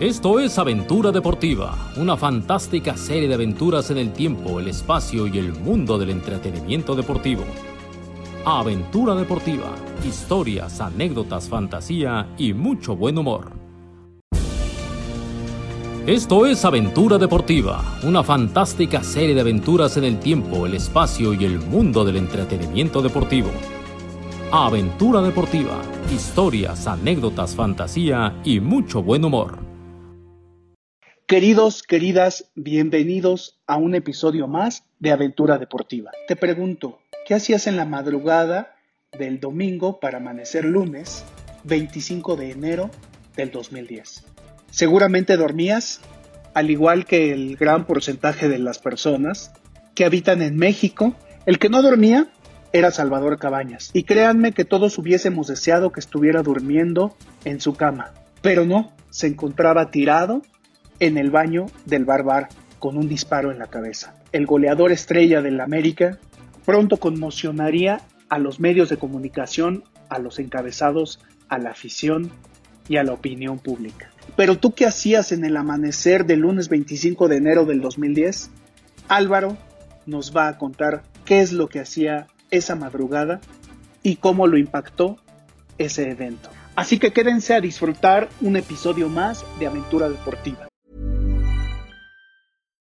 Esto es Aventura Deportiva, una fantástica serie de aventuras en el tiempo, el espacio y el mundo del entretenimiento deportivo. Aventura Deportiva, historias, anécdotas, fantasía y mucho buen humor. Esto es Aventura Deportiva, una fantástica serie de aventuras en el tiempo, el espacio y el mundo del entretenimiento deportivo. Aventura Deportiva, historias, anécdotas, fantasía y mucho buen humor. Queridos, queridas, bienvenidos a un episodio más de Aventura Deportiva. Te pregunto, ¿qué hacías en la madrugada del domingo para amanecer lunes 25 de enero del 2010? Seguramente dormías, al igual que el gran porcentaje de las personas que habitan en México. El que no dormía era Salvador Cabañas. Y créanme que todos hubiésemos deseado que estuviera durmiendo en su cama. Pero no, se encontraba tirado en el baño del barbar con un disparo en la cabeza. El goleador estrella del América pronto conmocionaría a los medios de comunicación, a los encabezados, a la afición y a la opinión pública. Pero tú qué hacías en el amanecer del lunes 25 de enero del 2010? Álvaro nos va a contar qué es lo que hacía esa madrugada y cómo lo impactó ese evento. Así que quédense a disfrutar un episodio más de Aventura Deportiva.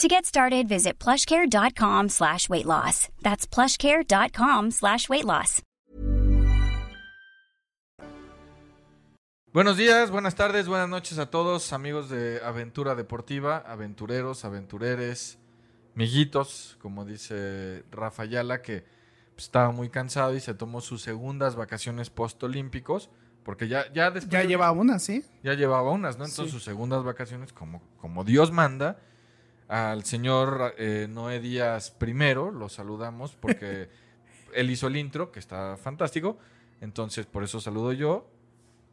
To get started, visit plushcare.com slash weight loss. That's plushcare.com slash weight loss. Buenos días, buenas tardes, buenas noches a todos, amigos de Aventura Deportiva, aventureros, aventureres, miguitos, como dice Rafa Ayala, que pues, estaba muy cansado y se tomó sus segundas vacaciones postolímpicos, porque ya, ya después... Ya llevaba unas, ¿sí? Ya llevaba unas, ¿no? Entonces sus segundas vacaciones, como, como Dios manda, al señor eh, Noé Díaz primero, lo saludamos porque él hizo el intro, que está fantástico, entonces por eso saludo yo,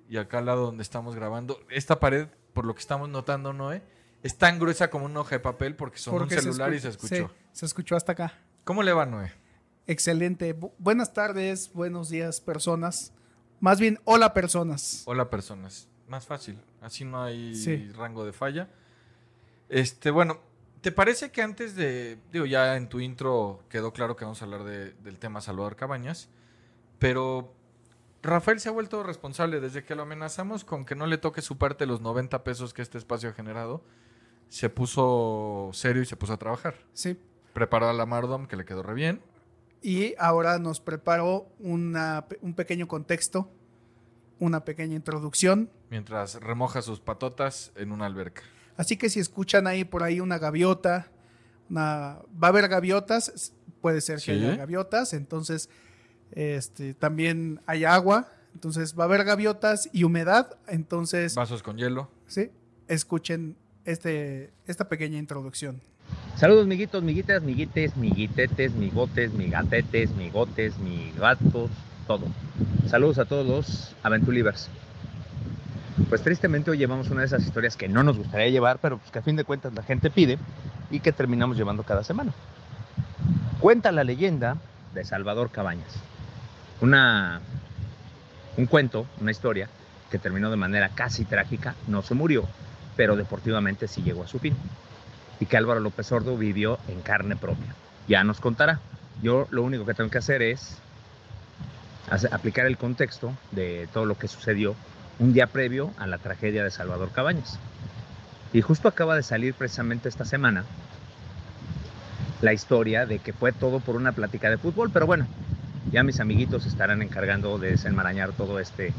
y acá al lado donde estamos grabando, esta pared, por lo que estamos notando, Noé, es tan gruesa como una hoja de papel porque son Porque un celular y se escuchó. sí, se escuchó hasta acá. ¿Cómo le va, Noé? Excelente. Bu- buenas tardes, buenos días, personas. Más bien, hola, personas. Hola, personas. Más fácil. Así no hay Sí. rango de falla. Este, bueno, ¿te parece que antes de. Digo, ya en tu intro quedó claro que vamos a hablar de- del tema Salvador Cabañas. Pero Rafael se ha vuelto responsable desde que lo amenazamos con que no le toque su parte de los 90 pesos que este espacio ha generado. Se puso serio y se puso a trabajar. Sí. Preparó a la Mardom, que le quedó re bien. Y ahora nos preparó una un pequeño contexto, una pequeña introducción. Mientras remoja sus patotas en una alberca. Así que si escuchan ahí por ahí una gaviota, una, va a haber gaviotas, puede ser que Sí. haya gaviotas, entonces este, también hay agua, entonces va a haber gaviotas y humedad, entonces Vasos con hielo. sí, escuchen este, esta pequeña introducción. Saludos, miguitos, miguitas, miguites, miguitetes, migotes, migatetes, migotes, migatos, todo. Saludos a todos los Aventulivers. Pues tristemente hoy llevamos una de esas historias que no nos gustaría llevar, pero pues que a fin de cuentas la gente pide y que terminamos llevando cada semana. Cuenta la leyenda de Salvador Cabañas. Una, un cuento, una historia que terminó de manera casi trágica, no se murió, pero deportivamente sí llegó a su fin y que Álvaro López Sordo vivió en carne propia. Ya nos contará. Yo lo único que tengo que hacer es aplicar el contexto de todo lo que sucedió un día previo a la tragedia de Salvador Cabañas. Y justo acaba de salir precisamente esta semana la historia de que fue todo por una plática de fútbol, pero bueno, ya mis amiguitos estarán encargando de desenmarañar todo este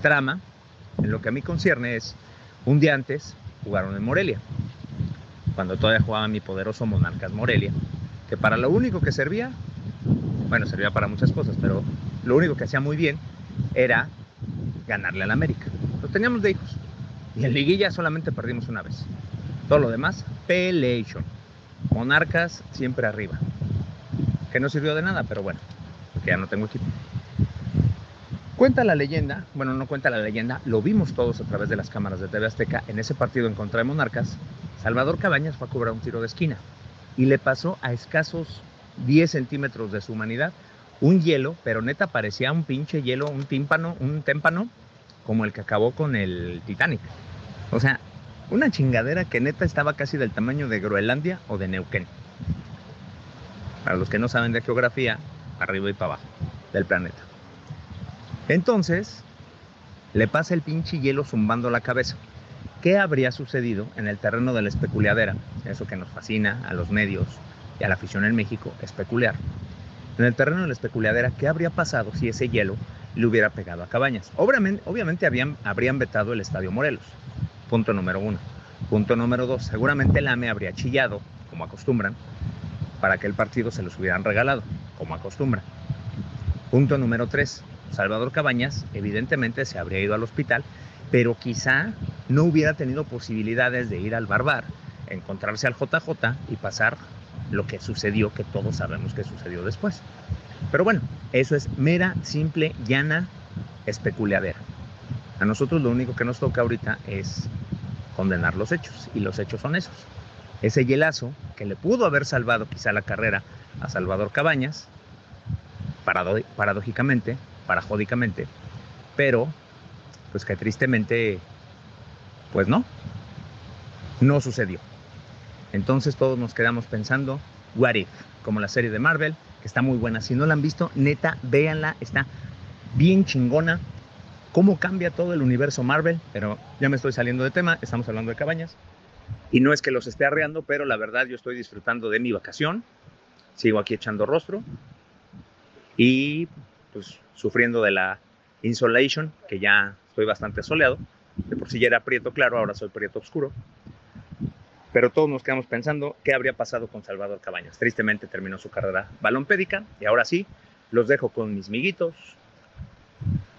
trama. En lo que a mí concierne es, un día antes jugaron en Morelia cuando todavía jugaba mi poderoso Monarcas Morelia, que para lo único que servía, bueno, servía para muchas cosas, pero lo único que hacía muy bien era ganarle al América. Lo teníamos de hijos. Y en liguilla solamente perdimos una vez. Todo lo demás, pelation. Monarcas siempre arriba. que no sirvió de nada, pero bueno, porque ya no tengo equipo. Cuenta la leyenda, bueno, no cuenta la leyenda, lo vimos todos a través de las cámaras de TV Azteca en ese partido en contra de Monarcas. Salvador Cabañas fue a cobrar un tiro de esquina y le pasó a escasos 10 centímetros de su humanidad un hielo, pero neta parecía un pinche hielo, un tímpano, un témpano, como el que acabó con el Titanic. O sea, una chingadera que neta estaba casi del tamaño de Groenlandia o de Neuquén. Para los que no saben de geografía, arriba y para abajo del planeta. Entonces, le pasa el pinche hielo zumbando la cabeza. ¿Qué habría sucedido en el terreno de la especuladera? Eso que nos fascina a los medios y a la afición en México, especular. En el terreno de la especuladera, ¿qué habría pasado si ese hielo le hubiera pegado a Cabañas? Obviamente, habrían vetado el Estadio Morelos. Punto número uno. Punto número dos, seguramente el AME habría chillado, como acostumbran, para que el partido se los hubieran regalado, como acostumbran. Punto número tres, Salvador Cabañas evidentemente se habría ido al hospital, pero quizá no hubiera tenido posibilidades de ir al barbar, encontrarse al JJ y pasar lo que sucedió, que todos sabemos que sucedió después. Pero bueno, eso es mera, simple, llana especuladera. A nosotros lo único que nos toca ahorita es condenar los hechos, y los hechos son esos. Ese hielazo que le pudo haber salvado quizá la carrera a Salvador Cabañas, paradójicamente, parajódicamente, pero pues que tristemente, pues no, no sucedió. Entonces todos nos quedamos pensando, What If, como la serie de Marvel, que está muy buena. Si no la han visto, neta, véanla, está bien chingona. Cómo cambia todo el universo Marvel, pero ya me estoy saliendo de tema, estamos hablando de cabañas. Y no es que los esté arreando, pero la verdad yo estoy disfrutando de mi vacación. Sigo aquí echando rostro. Y pues sufriendo de la insolation, que ya estoy bastante soleado. De por sí ya era prieto claro, ahora soy prieto oscuro. Pero todos nos quedamos pensando qué habría pasado con Salvador Cabañas. Tristemente terminó su carrera balompédica y ahora sí, los dejo con mis miguitos,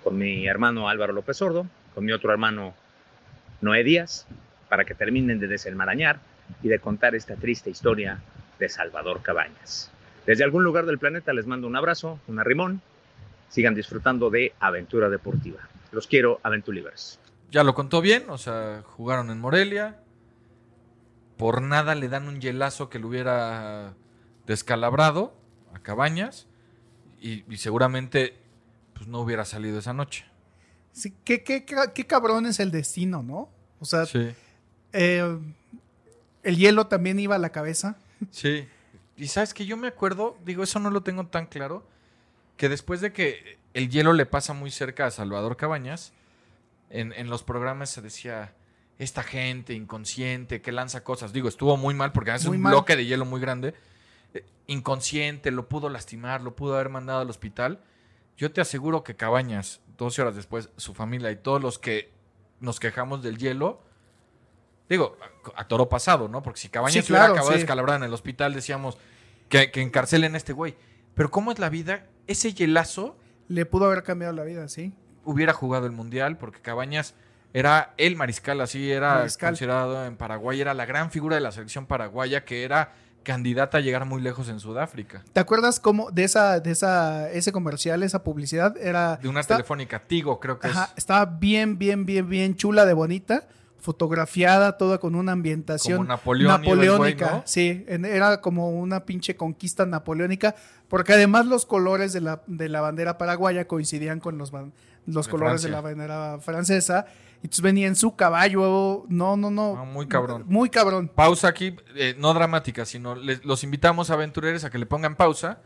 con mi hermano Álvaro López Sordo, con mi otro hermano Noé Díaz, para que terminen de desenmarañar y de contar esta triste historia de Salvador Cabañas. Desde algún lugar del planeta les mando un abrazo, un arrimón sigan disfrutando de aventura deportiva. Los quiero, Aventulivers. Ya lo contó bien, o sea, jugaron en Morelia. Por nada le dan un hielazo que lo hubiera descalabrado a Cabañas. Y, seguramente pues, no hubiera salido esa noche. Sí, qué, qué, qué, cabrón es el destino, ¿no? O sea, eh, el hielo también iba a la cabeza. Sí. Y sabes que yo me acuerdo, digo, eso no lo tengo tan claro que después de que el hielo le pasa muy cerca a Salvador Cabañas, en, los programas se decía, esta gente inconsciente que lanza cosas, digo, estuvo muy mal porque hace un bloque de hielo muy grande, eh, inconsciente, lo pudo lastimar, lo pudo haber mandado al hospital. Yo te aseguro que Cabañas, 12 horas después, su familia y todos los que nos quejamos del hielo, digo, a, toro pasado, ¿no? Porque si Cabañas hubiera acabado de descalabrar en el hospital, decíamos que, que encarcelen a este güey. Pero ¿cómo es la vida? Ese hielazo... Le pudo haber cambiado la vida, sí. Hubiera jugado el Mundial porque Cabañas era el mariscal, así era considerado en Paraguay, era la gran figura de la selección paraguaya que era candidata a llegar muy lejos en Sudáfrica. ¿Te acuerdas cómo de esa de esa ese comercial, esa publicidad era de una telefónica Tigo, creo que ajá, Estaba bien bien bien bien chula de bonita fotografiada toda con una ambientación napoleónica. Sí, era como una pinche conquista napoleónica, porque además los colores de la, de la bandera paraguaya coincidían con los, los colores de la bandera francesa. Y entonces venía en su caballo. No, no, no. muy cabrón. Muy cabrón. Pausa aquí, eh, no dramática, sino los invitamos a aventureros a que le pongan pausa.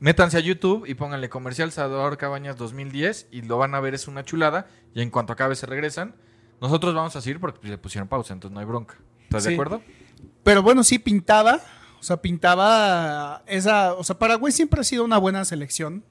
Métanse a YouTube y pónganle comercial Salvador Cabañas 2010 y lo van a ver, es una chulada. Y en cuanto acabe se regresan. Nosotros vamos a seguir porque le pusieron pausa, entonces no hay bronca. ¿Estás de acuerdo? Pero bueno, sí pintaba. O sea, pintaba esa. O sea, Paraguay siempre ha sido una buena selección.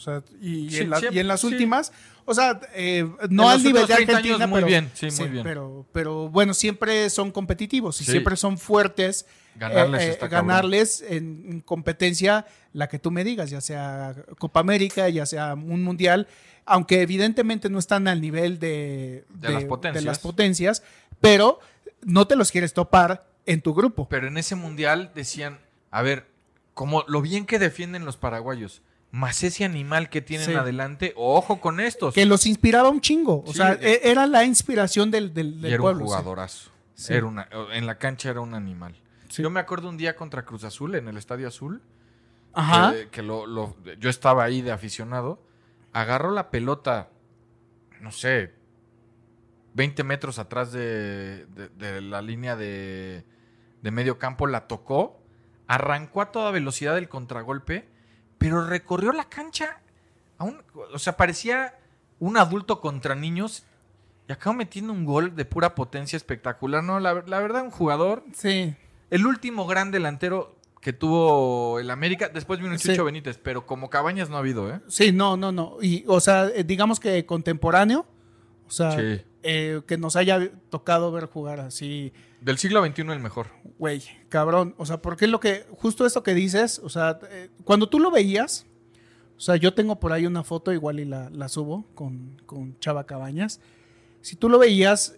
O sea, y, en, las últimas. O sea, eh, no al nivel de Argentina. muy bien, sí, muy bien. Pero, pero bueno, siempre son competitivos y siempre son fuertes. Ganarles, eh, eh, ganarles en competencia la que tú me digas, ya sea Copa América, ya sea un mundial aunque evidentemente no están al nivel de, las potencias, pero no te los quieres topar en tu grupo. Pero en ese mundial decían, a ver, como lo bien que defienden los paraguayos, más ese animal que tienen adelante, ojo con estos. Que los inspiraba un chingo. O sea, e, era la inspiración del, del, era un jugadorazo. Era una, en la cancha era un animal. Yo me acuerdo un día contra Cruz Azul, en el Estadio Azul. Ajá. Que, lo, yo estaba ahí de aficionado. Agarró la pelota, no sé, 20 metros atrás de, la línea de, de medio campo, la tocó arrancó a toda velocidad el contragolpe, pero recorrió la cancha. o sea, parecía un adulto contra niños y acabó metiendo un gol de pura potencia espectacular. No, la, verdad, un jugador. Sí. El último gran delantero que tuvo el América. Después vino el Chucho Benítez, pero como Cabañas no ha habido, ¿eh? Sí, no, no, no. Y, o sea, eh, digamos que contemporáneo. O sea, eh, que nos haya tocado ver jugar así del siglo XXI el mejor. Güey, cabrón. O sea, porque es lo que, justo esto que dices, o sea, eh, cuando tú lo veías, o sea, yo tengo por ahí una foto, igual y la, subo con, Chava Cabañas. Si tú lo veías,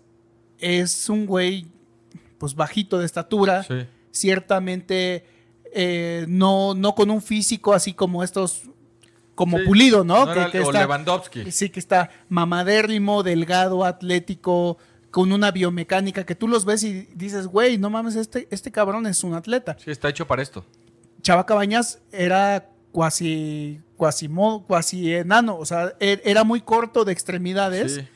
es un güey, pues bajito de estatura, sí. ciertamente eh, no, no con un físico así como estos como pulido, ¿no? que, o Lewandowski. Sí, que está mamadérrimo, delgado, atlético, con una biomecánica que tú los ves y dices, güey, no mames, este, este cabrón es un atleta. Sí, está hecho para esto. Chava Cabañas era cuasi, cuasi, cuasi enano, o sea, er, era muy corto de extremidades. Sí.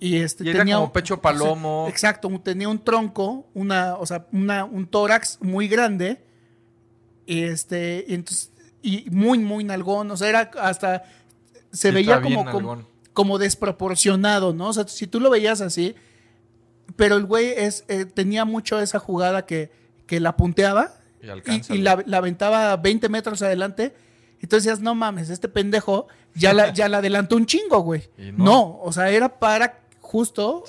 Y, este, tenía era como pecho palomo. exacto, tenía un tronco, una, o sea, una, un tórax muy grande. Y este, y entonces, y muy, muy nalgón, o sea, era hasta, se veía como, como, como, desproporcionado, ¿no? O sea, si tú lo veías así, pero el güey es, eh, tenía mucho esa jugada que, que la punteaba y, la, aventaba 20 metros adelante. Entonces decías, no mames, este pendejo ya la, ya la adelantó un chingo, güey. No. o sea, era para justo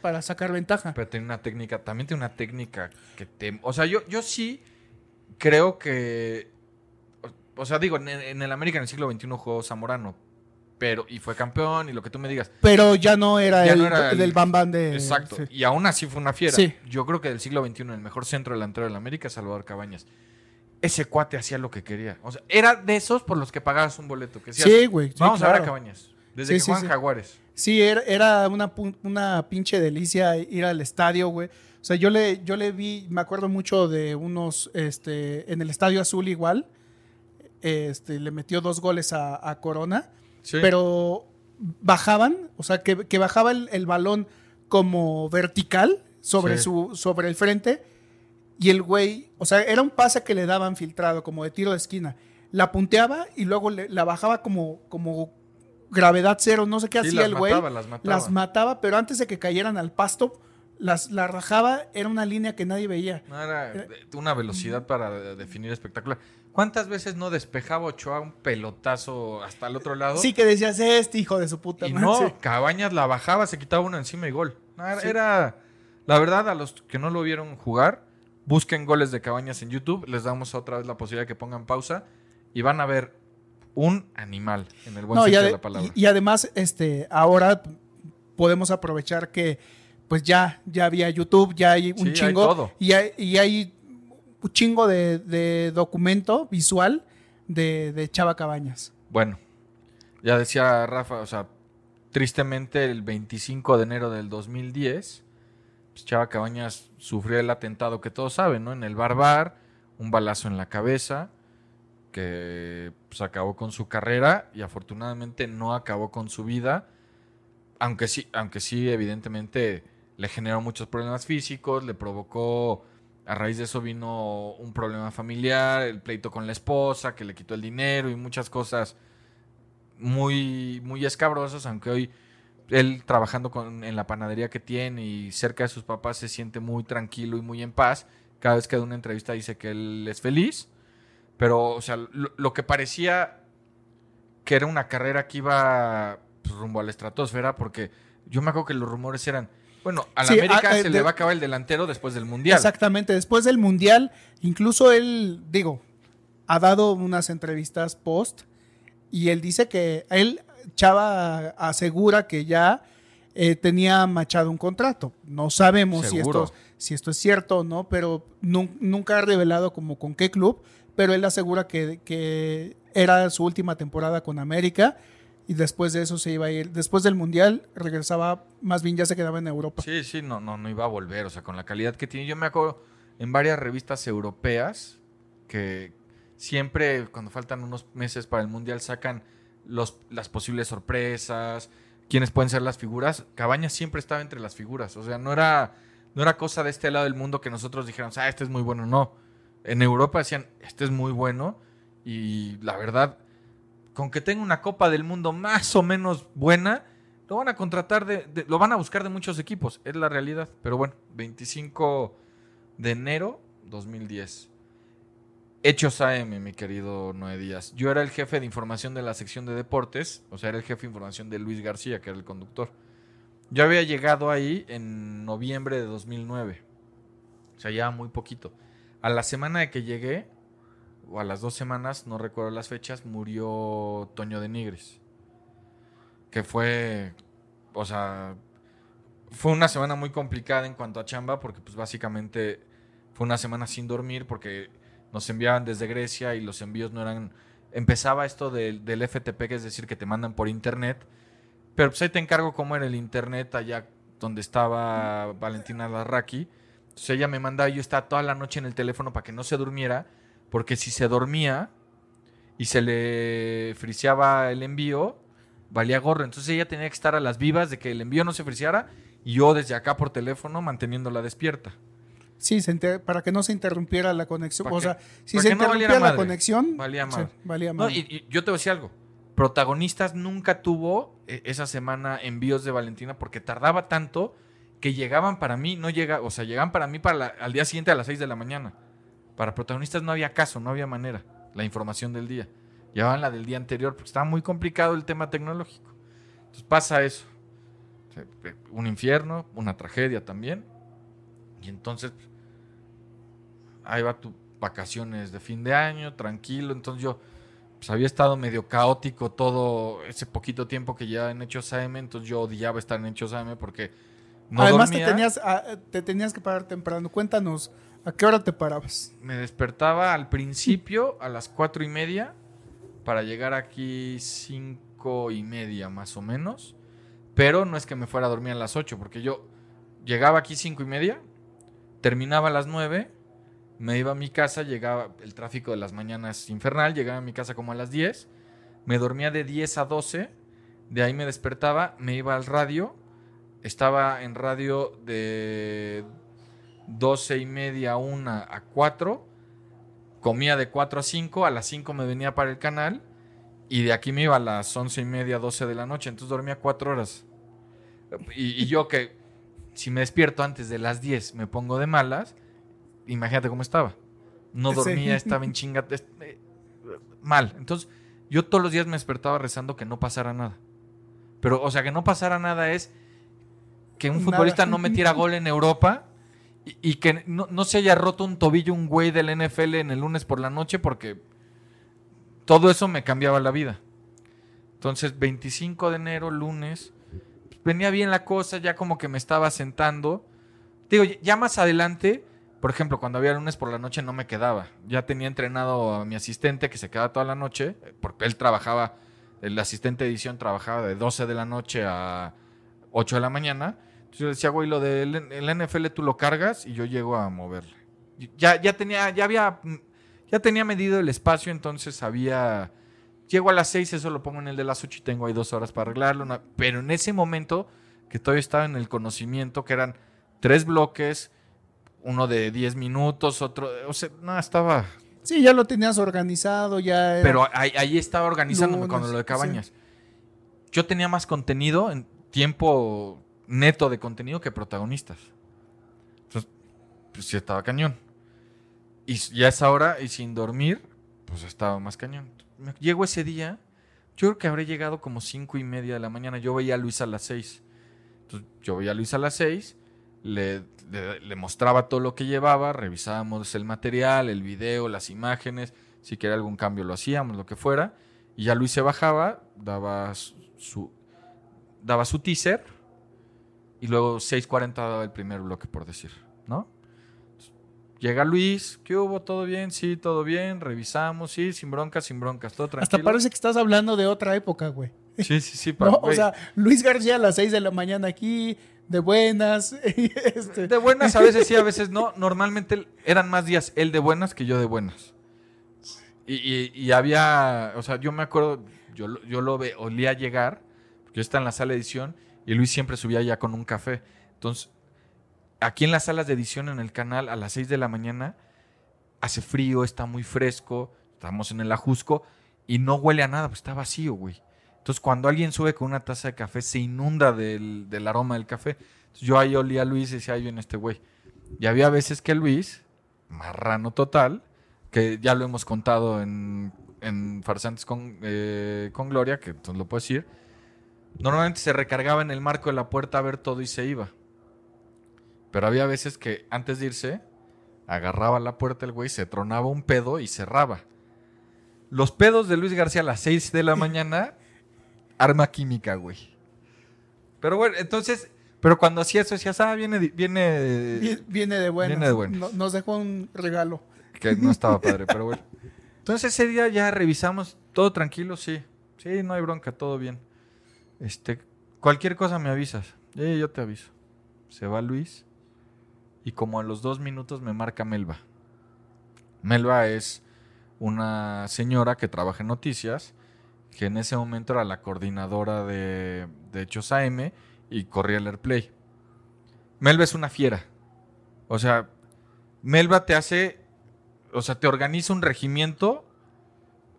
para sacar ventaja. Pero tiene una técnica, también tiene una técnica que te... O sea, yo, yo sí creo que... O, sea, digo, en, en, el América en el siglo XXI jugó Zamorano, pero y fue campeón y lo que tú me digas. Pero ya no era, el, del bambán de... Exacto. Y aún así fue una fiera. Sí. Yo creo que del siglo XXI el mejor centro delantero de la América es Salvador Cabañas. Ese cuate hacía lo que quería. O sea, era de esos por los que pagabas un boleto. Que sí, güey. Vamos a ver a Cabañas. Desde que Juan Jaguares. Sí, era, era una, una pinche delicia ir al estadio, güey. O sea, yo le, yo le vi, me acuerdo mucho de unos, este, en el Estadio Azul igual, este, le metió dos goles a, a Corona pero bajaban, o sea, que, bajaba el, balón como vertical sobre, su, sobre el frente y el güey, o sea, era un pase que le daban filtrado, como de tiro de esquina. La punteaba y luego la bajaba como, como gravedad cero, no sé qué hacía el güey. Las mataba. las mataba, pero antes de que cayeran al pasto, las, la rajaba, era una línea que nadie veía. No, era una velocidad para definir espectacular. ¿Cuántas veces no despejaba Ochoa un pelotazo hasta el otro lado? Sí, que decías, este hijo de su puta Y no, Cabañas la bajaba, se quitaba uno encima y gol. era, la verdad, a los que no lo vieron jugar, busquen goles de Cabañas en YouTube, les damos otra vez la posibilidad de que pongan pausa y van a ver un animal en el buen sentido de la palabra. Y, además, este, ahora podemos aprovechar que pues ya, ya había YouTube, ya hay un chingo. Y, y hay un chingo de, documento visual de, Chava Cabañas. Bueno, ya decía Rafa, o sea, tristemente el 25 de enero del 2010, pues Chava Cabañas sufrió el atentado que todos saben, ¿no? En el Barbar, un balazo en la cabeza que pues, acabó con su carrera y afortunadamente no acabó con su vida, aunque sí, aunque sí evidentemente le generó muchos problemas físicos, le provocó a raíz de eso vino un problema familiar, el pleito con la esposa, que le quitó el dinero y muchas cosas muy, muy escabrosas, aunque hoy él trabajando en la panadería que tiene y cerca de sus papás se siente muy tranquilo y muy en paz. Cada vez que da una entrevista dice que él es feliz, pero o sea, lo, que parecía que era una carrera que iba pues, rumbo a la estratosfera, porque yo me acuerdo que los rumores eran bueno, a la América ah, se le va a acabar el delantero después del Mundial. Exactamente, después del Mundial, incluso él, digo, ha dado unas entrevistas post y él dice que él, Chava, asegura que ya eh, tenía machado un contrato. No sabemos si esto, si esto, es cierto o no, pero nunca ha revelado como con qué club, pero él asegura que, que era su última temporada con América y después de eso se iba a ir, después del Mundial regresaba, más bien ya se quedaba en Europa. Sí, sí, no, no, no iba a volver, o sea, con la calidad que tiene. Yo me acuerdo en varias revistas europeas que siempre cuando faltan unos meses para el Mundial sacan los, las posibles sorpresas, quiénes pueden ser las figuras. Cabañas siempre estaba entre las figuras, o sea, no era, no era cosa de este lado del mundo que nosotros dijéramos, ah, este es muy bueno, no. En Europa decían, este es muy bueno y la verdad con que tenga una Copa del Mundo más o menos buena, lo van a contratar, de, lo van a buscar de muchos equipos, es la realidad. Pero bueno, 25 de enero 2010. Hechos AM, mi querido Noé Díaz. Yo era el jefe de información de la sección de deportes, o sea, era el jefe de información de Luis García, que era el conductor. Yo había llegado ahí en noviembre de 2009. O sea, ya muy poquito. A la semana de que llegué, o a las dos semanas, no recuerdo las fechas, murió Toño de Nigres. Que fue, o sea, fue una semana muy complicada en cuanto a chamba, porque pues básicamente fue una semana sin dormir, porque nos enviaban desde Grecia y los envíos no eran... Empezaba esto del, del FTP, que es decir, que te mandan por internet, pero pues ahí te encargo cómo era el internet allá donde estaba Valentina Larraqui. Entonces ella me mandaba, yo estaba toda la noche en el teléfono para que no se durmiera porque si se dormía y se le friseaba el envío, valía gorro. Entonces ella tenía que estar a las vivas de que el envío no se friseara y yo desde acá por teléfono manteniéndola despierta. Sí, para que no se interrumpiera la conexión. O sea, si se interrumpía la conexión, valía mal. valía y, yo te voy a decir algo. Protagonistas nunca tuvo eh, esa semana envíos de Valentina porque tardaba tanto que llegaban para mí, no llega, o sea, llegaban para mí para al día siguiente a las 6 de la mañana. Para protagonistas no había caso, no había manera. La información del día. Llevaban la del día anterior porque estaba muy complicado el tema tecnológico. Entonces pasa eso. Un infierno, una tragedia también. Y entonces ahí va tu vacaciones de fin de año, tranquilo. Entonces yo pues, había estado medio caótico todo ese poquito tiempo que ya en Hechos AM. Entonces yo odiaba estar en Hechos AM porque no Además Te, tenías, ah, te tenías que parar temprano. Cuéntanos ¿A qué hora te parabas? Me despertaba al principio a las cuatro y media para llegar aquí cinco y media más o menos. Pero no es que me fuera a dormir a las ocho, porque yo llegaba aquí cinco y media, terminaba a las nueve, me iba a mi casa, llegaba el tráfico de las mañanas infernal, llegaba a mi casa como a las diez, me dormía de diez a doce, de ahí me despertaba, me iba al radio, estaba en radio de 12 y media, una a 4. Comía de 4 a 5. A las 5 me venía para el canal. Y de aquí me iba a las 11 y media, 12 de la noche. Entonces dormía 4 horas. Y, yo que si me despierto antes de las 10 me pongo de malas. Imagínate cómo estaba. No dormía, estaba en chinga. Eh, mal. Entonces yo todos los días me despertaba rezando que no pasara nada. Pero, o sea, que no pasara nada es que un futbolista no metiera gol en Europa y, que no, se haya roto un tobillo un güey del NFL en el lunes por la noche porque todo eso me cambiaba la vida. Entonces, 25 de enero, lunes, venía bien la cosa, ya como que me estaba sentando. Digo, ya más adelante, por ejemplo, cuando había lunes por la noche no me quedaba. Ya tenía entrenado a mi asistente que se quedaba toda la noche, porque él trabajaba, el asistente de edición trabajaba de 12 de la noche a 8 de la mañana yo decía, güey, lo del el NFL tú lo cargas y yo llego a moverle. Ya, ya tenía, ya había, ya tenía medido el espacio, entonces había. Llego a las seis, eso lo pongo en el de las ocho y tengo ahí dos horas para arreglarlo. pero en ese momento, que todavía estaba en el conocimiento, que eran tres bloques, uno de diez minutos, otro. O sea, no, estaba. Sí, ya lo tenías organizado, ya. Pero ahí, estaba organizándome con lo de Cabañas. Yo tenía más contenido en tiempo neto de contenido que protagonistas. Entonces, pues sí estaba cañón. Y ya es hora, y sin dormir, pues estaba más cañón. Llego ese día, yo creo que habré llegado como cinco y media de la mañana. Yo veía a Luis a las seis. Entonces, yo veía a Luis a las seis, le, le, mostraba todo lo que llevaba, revisábamos el material, el video, las imágenes, si quería algún cambio lo hacíamos, lo que fuera. Y ya Luis se bajaba, daba su, daba su teaser y luego 6.40 daba el primer bloque, por decir, ¿no? Llega Luis, ¿qué hubo? ¿Todo bien? Sí, todo bien. Revisamos, sí, sin broncas, sin broncas, todo tranquilo. Hasta parece que estás hablando de otra época, güey. Sí, sí, sí. o sea, Luis García a las 6 de la mañana aquí, de buenas. Este. De buenas a veces sí, a veces no. Normalmente eran más días él de buenas que yo de buenas. Y, había, o sea, yo me acuerdo, yo, yo lo ve, olía llegar, yo estaba en la sala de edición y Luis siempre subía ya con un café. Entonces, aquí en las salas de edición en el canal a las 6 de la mañana hace frío, está muy fresco, estamos en el ajusco y no huele a nada, pues está vacío, güey. Entonces, cuando alguien sube con una taza de café, se inunda del, aroma del café. yo ahí olía a Luis y decía, ahí viene este güey. Y había veces que Luis, marrano total, que ya lo hemos contado en, Farsantes con, eh, con Gloria, que entonces lo puedo decir, normalmente se recargaba en el marco de la puerta a ver todo y se iba. Pero había veces que antes de irse, agarraba la puerta el güey, se tronaba un pedo y cerraba. Los pedos de Luis García a las 6 de la mañana, arma química, güey. Pero bueno, entonces, pero cuando hacía eso, decías, ah, viene, viene, viene de bueno. Viene de bueno. nos dejó un regalo. Que no estaba padre, pero bueno. Entonces ese día ya revisamos, todo tranquilo, sí. Sí, no hay bronca, todo bien. Este, cualquier cosa me avisas. Sí, yo te aviso. Se va Luis y como a los dos minutos me marca Melba. Melba es una señora que trabaja en noticias, que en ese momento era la coordinadora de, de Hechos AM y corría el AirPlay. Melba es una fiera. O sea, Melba te hace, o sea, te organiza un regimiento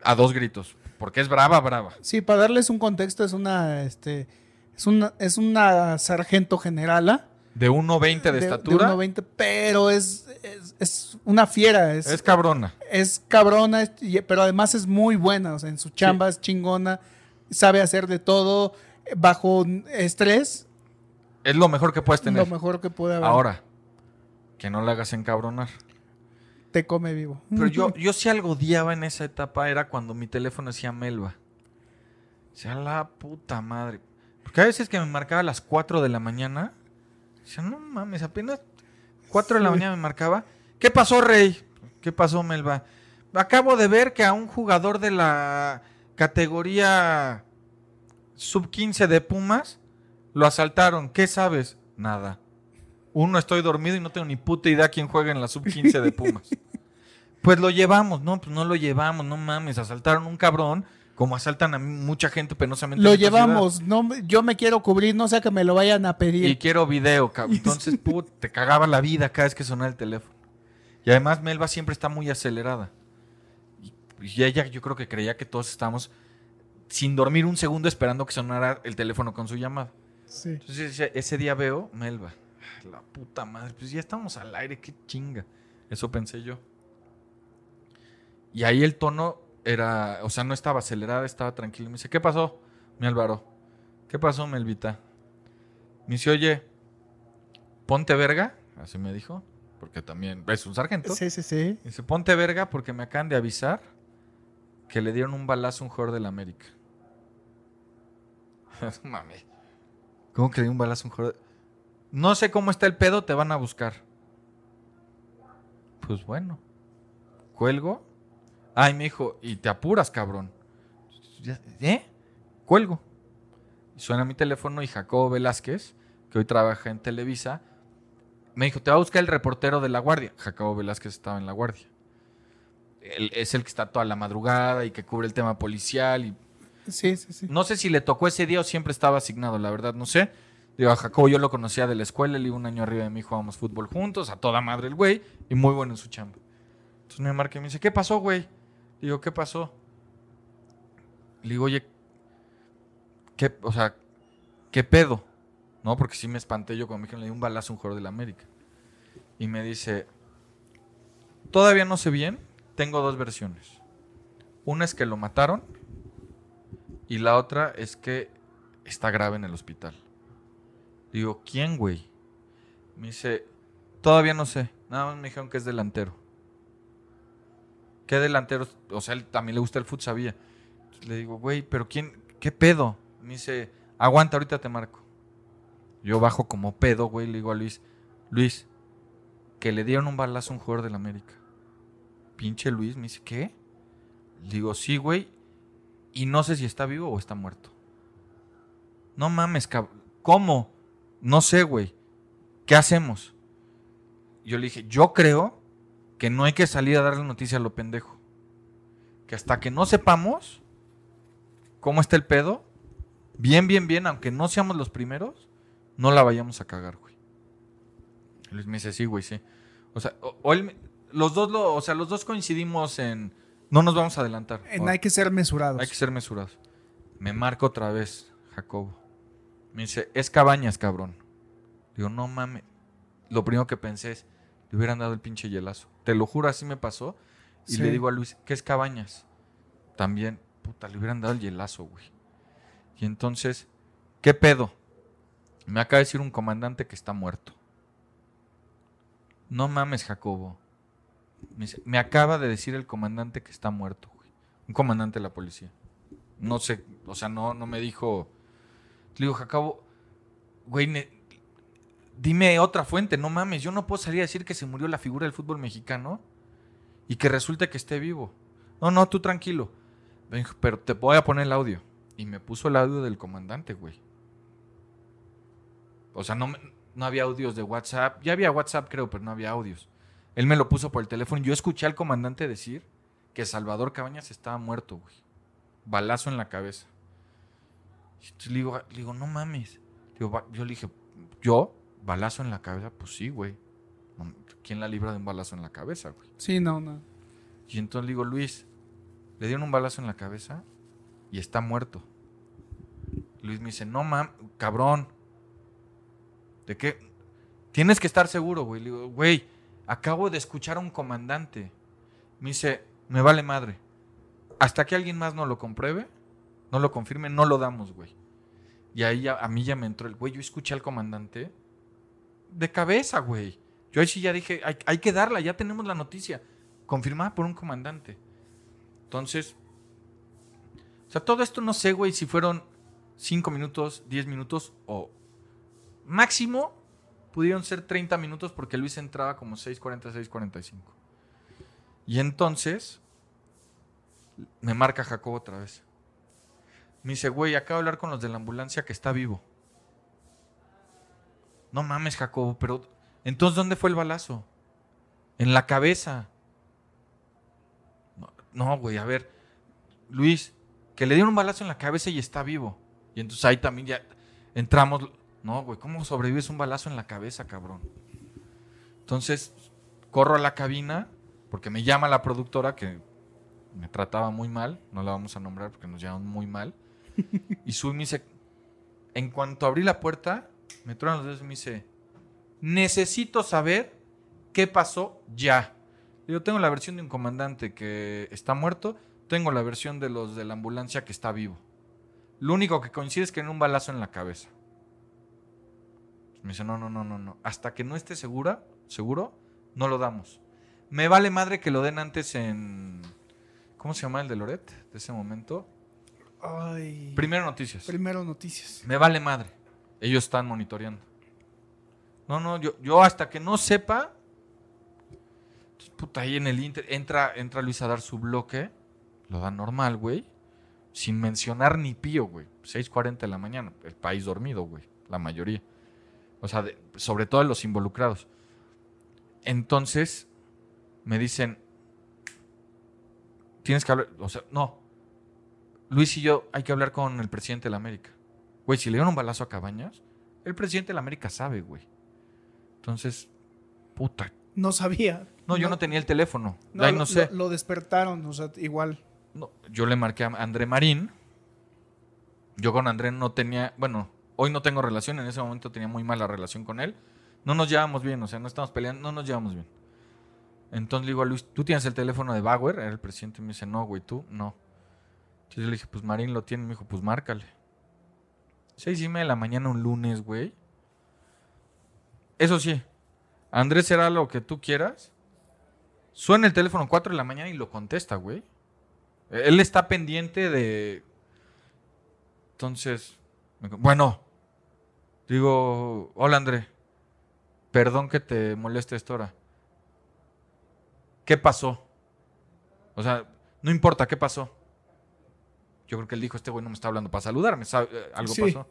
a dos gritos, porque es brava, brava. Sí, para darles un contexto, es una, este, es una, es una sargento generala de 1.20 de, estatura. De 1.20, pero es, es, una fiera. Es, es cabrona. Es cabrona, pero además es muy buena. O sea, en su chamba es chingona. Sabe hacer de todo bajo estrés. Es lo mejor que puedes tener. Lo mejor que puede haber. Ahora, que no la hagas encabronar. Te come vivo. Pero yo, yo si algo odiaba en esa etapa era cuando mi teléfono decía Melba. O sea, la puta madre. Porque a veces que me marcaba a las 4 de la mañana Dice, no mames, apenas 4 de la mañana me marcaba. ¿Qué pasó, Rey? ¿Qué pasó, Melba? Acabo de ver que a un jugador de la categoría sub 15 de Pumas lo asaltaron. ¿Qué sabes? Nada. Uno, estoy dormido y no tengo ni puta idea quién juega en la sub 15 de Pumas. pues lo llevamos. No, pues no lo llevamos, no mames. Asaltaron un cabrón como asaltan a mucha gente penosamente. Lo llevamos, no, yo me quiero cubrir, no sé que me lo vayan a pedir. Y quiero video, cabrón. Entonces, put, te cagaba la vida cada vez que sonaba el teléfono. Y además Melba siempre está muy acelerada. Y, ella yo creo que creía que todos estábamos sin dormir un segundo esperando que sonara el teléfono con su llamada. Sí. Entonces ese día veo, Melba, la puta madre, pues ya estamos al aire, qué chinga. Eso pensé yo. Y ahí el tono era, o sea, no estaba acelerada, estaba tranquila. Me dice, ¿qué pasó, mi Álvaro? ¿Qué pasó, Melvita? Me dice, oye, ponte verga, así me dijo, porque también es un sargento. Sí, sí, sí. Me dice, ponte verga porque me acaban de avisar que le dieron un balazo a un jugador del América. Mami. ¿Cómo que le dio un balazo a un jugador? No sé cómo está el pedo, te van a buscar. Pues bueno. Cuelgo Ay, me dijo, y te apuras, cabrón. ¿Eh? Cuelgo. Suena mi teléfono y Jacobo Velázquez, que hoy trabaja en Televisa, me dijo, te va a buscar el reportero de La Guardia. Jacobo Velázquez estaba en La Guardia. es el que está toda la madrugada y que cubre el tema policial. Y... Sí, sí, sí. No sé si le tocó ese día o siempre estaba asignado, la verdad, no sé. Digo, a Jacobo yo lo conocía de la escuela, él iba un año arriba de mí, jugábamos fútbol juntos, a toda madre el güey, y muy bueno en su chamba. Entonces me marca y me dice, ¿qué pasó, güey? Digo, ¿qué pasó? Le digo, oye, ¿qué, o sea, ¿qué pedo? No, porque sí me espanté yo cuando me dijeron, le di un balazo a un jugador de la América. Y me dice, todavía no sé bien, tengo dos versiones. Una es que lo mataron y la otra es que está grave en el hospital. Digo, ¿quién, güey? Me dice, todavía no sé, nada más me dijeron que es delantero. ¿Qué delantero? O sea, él también le gusta el fútbol, sabía. le digo, güey, pero ¿quién? ¿Qué pedo? Me dice, aguanta, ahorita te marco. Yo bajo como pedo, güey, le digo a Luis, Luis, que le dieron un balazo a un jugador del América. Pinche Luis me dice, ¿qué? Le digo, sí, güey. Y no sé si está vivo o está muerto. No mames, ¿cómo? No sé, güey. ¿Qué hacemos? Yo le dije, yo creo que no hay que salir a darle noticia a lo pendejo. Que hasta que no sepamos cómo está el pedo, bien, bien, bien, aunque no seamos los primeros, no la vayamos a cagar, güey. Luis me dice, sí, güey, sí. O sea, los dos o sea, los dos coincidimos en no nos vamos a adelantar. En hay que ser mesurados. Hay que ser mesurados. Me marco otra vez, Jacobo. Me dice, es cabañas, cabrón. Digo, no mames. Lo primero que pensé es, le hubieran dado el pinche hielazo. Te lo juro, así me pasó. Y le digo a Luis, ¿qué es cabañas? También, puta, le hubieran dado el hielazo, güey. Y entonces, ¿qué pedo? Me acaba de decir un comandante que está muerto. No mames, Jacobo. Me, acaba de decir el comandante que está muerto, güey. Un comandante de la policía. No sé, o sea, no, no me dijo. Le digo, Jacobo, güey, dime otra fuente, no mames. Yo no puedo salir a decir que se murió la figura del fútbol mexicano y que resulte que esté vivo. No, no, tú tranquilo. Pero te voy a poner el audio. Y me puso el audio del comandante, güey. O sea, no, no había audios de WhatsApp. Ya había WhatsApp, creo, pero no había audios. Él me lo puso por el teléfono. Yo escuché al comandante decir que Salvador Cabañas estaba muerto, güey. Balazo en la cabeza. Entonces le digo, le digo no mames. yo le dije, ¿yo? ¿Balazo en la cabeza? Pues sí, güey. ¿Quién la libra de un balazo en la cabeza, güey? Sí, no, no. Y entonces le digo, Luis, le dieron un balazo en la cabeza y está muerto. Luis me dice, no mames, cabrón. ¿De qué? Tienes que estar seguro, güey. Le digo, güey, acabo de escuchar a un comandante. Me dice, me vale madre. Hasta que alguien más no lo compruebe, no lo confirme, no lo damos, güey. Y ahí a mí ya me entró el güey. Yo escuché al comandante de cabeza, güey. Yo ahí sí ya dije, hay, hay que darla, ya tenemos la noticia. Confirmada por un comandante. Entonces, o sea, todo esto no sé, güey, si fueron 5 minutos, 10 minutos o máximo pudieron ser 30 minutos porque Luis entraba como 6.40, 6.45. Y entonces me marca Jacobo otra vez. Me dice, güey, acabo de hablar con los de la ambulancia que está vivo. No mames, Jacobo, pero entonces ¿dónde fue el balazo? En la cabeza. No, güey, a ver. Luis, que le dieron un balazo en la cabeza y está vivo. Y entonces ahí también ya entramos no, güey, ¿cómo sobrevives un balazo en la cabeza, cabrón? Entonces, corro a la cabina, porque me llama la productora que me trataba muy mal, no la vamos a nombrar porque nos llaman muy mal. Y sube y me dice, en cuanto abrí la puerta, me truenan los dedos y me dice, necesito saber qué pasó ya. Yo tengo la versión de un comandante que está muerto, tengo la versión de los de la ambulancia que está vivo. Lo único que coincide es que en un balazo en la cabeza. Me dice, no, no, no, no, no. Hasta que no esté segura, seguro, no lo damos. Me vale madre que lo den antes en... ¿Cómo se llama el de Loret de ese momento? Ay. Primero noticias. Primero noticias. Me vale madre. Ellos están monitoreando. No, no, yo, yo hasta que no sepa. Puta, ahí en el Inter. Entra, entra Luis a dar su bloque. Lo da normal, güey. Sin mencionar ni pío, güey. 6:40 de la mañana. El país dormido, güey. La mayoría. O sea, sobre todo los involucrados. Entonces, me dicen, tienes que hablar, o sea, no. Luis y yo hay que hablar con el presidente de la América. Güey, si le dieron un balazo a Cabañas, el presidente de la América sabe, güey. Entonces, puta. No sabía. No, yo no, tenía el teléfono. No, no sé. Lo, despertaron, o sea, igual. No, yo le marqué a André Marín. Yo con André no tenía, bueno, Hoy no tengo relación, en ese momento tenía muy mala relación con él. No nos llevamos bien, o sea, no estamos peleando, no nos llevamos bien. Entonces le digo a Luis, ¿tú tienes el teléfono de Bauer? Era el presidente y me dice, no, güey, tú, no. Entonces yo le dije, pues Marín lo tiene. Me dijo, pues márcale. Seis y media de la mañana un lunes, güey. Eso sí, Andrés será lo que tú quieras. Suena el teléfono 4 de la mañana y lo contesta, güey. Él está pendiente de... Entonces, bueno, Digo, hola André, perdón que te moleste esta hora. ¿Qué pasó? O sea, no importa, ¿qué pasó? Yo creo que él dijo, este güey no me está hablando para saludarme, eh, algo pasó.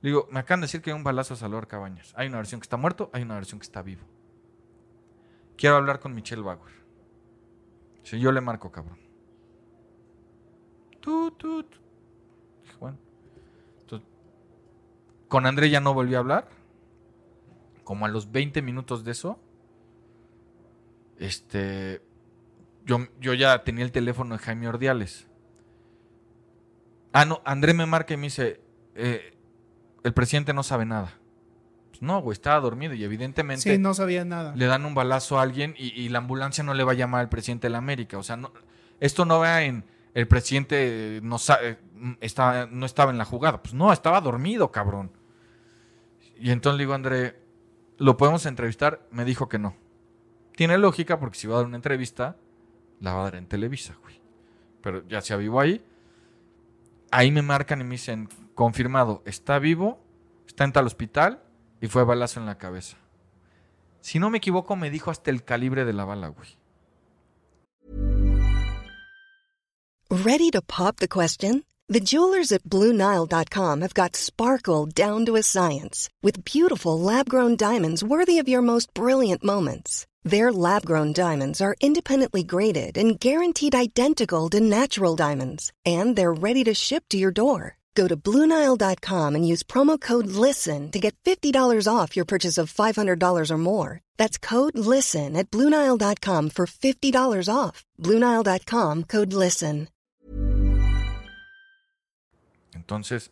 digo, me acaban de decir que hay un balazo a Salvador Cabañas. Hay una versión que está muerto, hay una versión que está vivo. Quiero hablar con Michelle Bauer. Si yo le marco, cabrón. Tú, tú, Dije, bueno. con André ya no volví a hablar. Como a los 20 minutos de eso, este, yo, yo ya tenía el teléfono de Jaime Ordiales. Ah, no, André me marca y me dice, eh, el presidente no sabe nada. Pues no, güey, estaba dormido y evidentemente... Sí, no sabía nada. Le dan un balazo a alguien y, la ambulancia no le va a llamar al presidente de la América. O sea, no, esto no va en el presidente no, sabe, estaba, no estaba en la jugada. Pues no, estaba dormido, cabrón. Y entonces le digo, André, ¿lo podemos entrevistar? Me dijo que no. Tiene lógica porque si va a dar una entrevista, la va a dar en Televisa, güey. Pero ya se avivó ahí. Ahí me marcan y me dicen, confirmado, está vivo, está en tal hospital y fue balazo en la cabeza. Si no me equivoco, me dijo hasta el calibre de la bala, güey. Ready to pop the question? The jewelers at BlueNile.com have got sparkle down to a science with beautiful lab-grown diamonds worthy of your most brilliant moments. Their lab grown diamonds are independently graded and guaranteed identical to natural diamonds, and they're ready to ship to your door. Go to Bluenile.com and use promo code LISTEN to get $50 off your purchase of $500 or more. That's code LISTEN at Bluenile.com for $50 off. Bluenile.com code LISTEN. Entonces,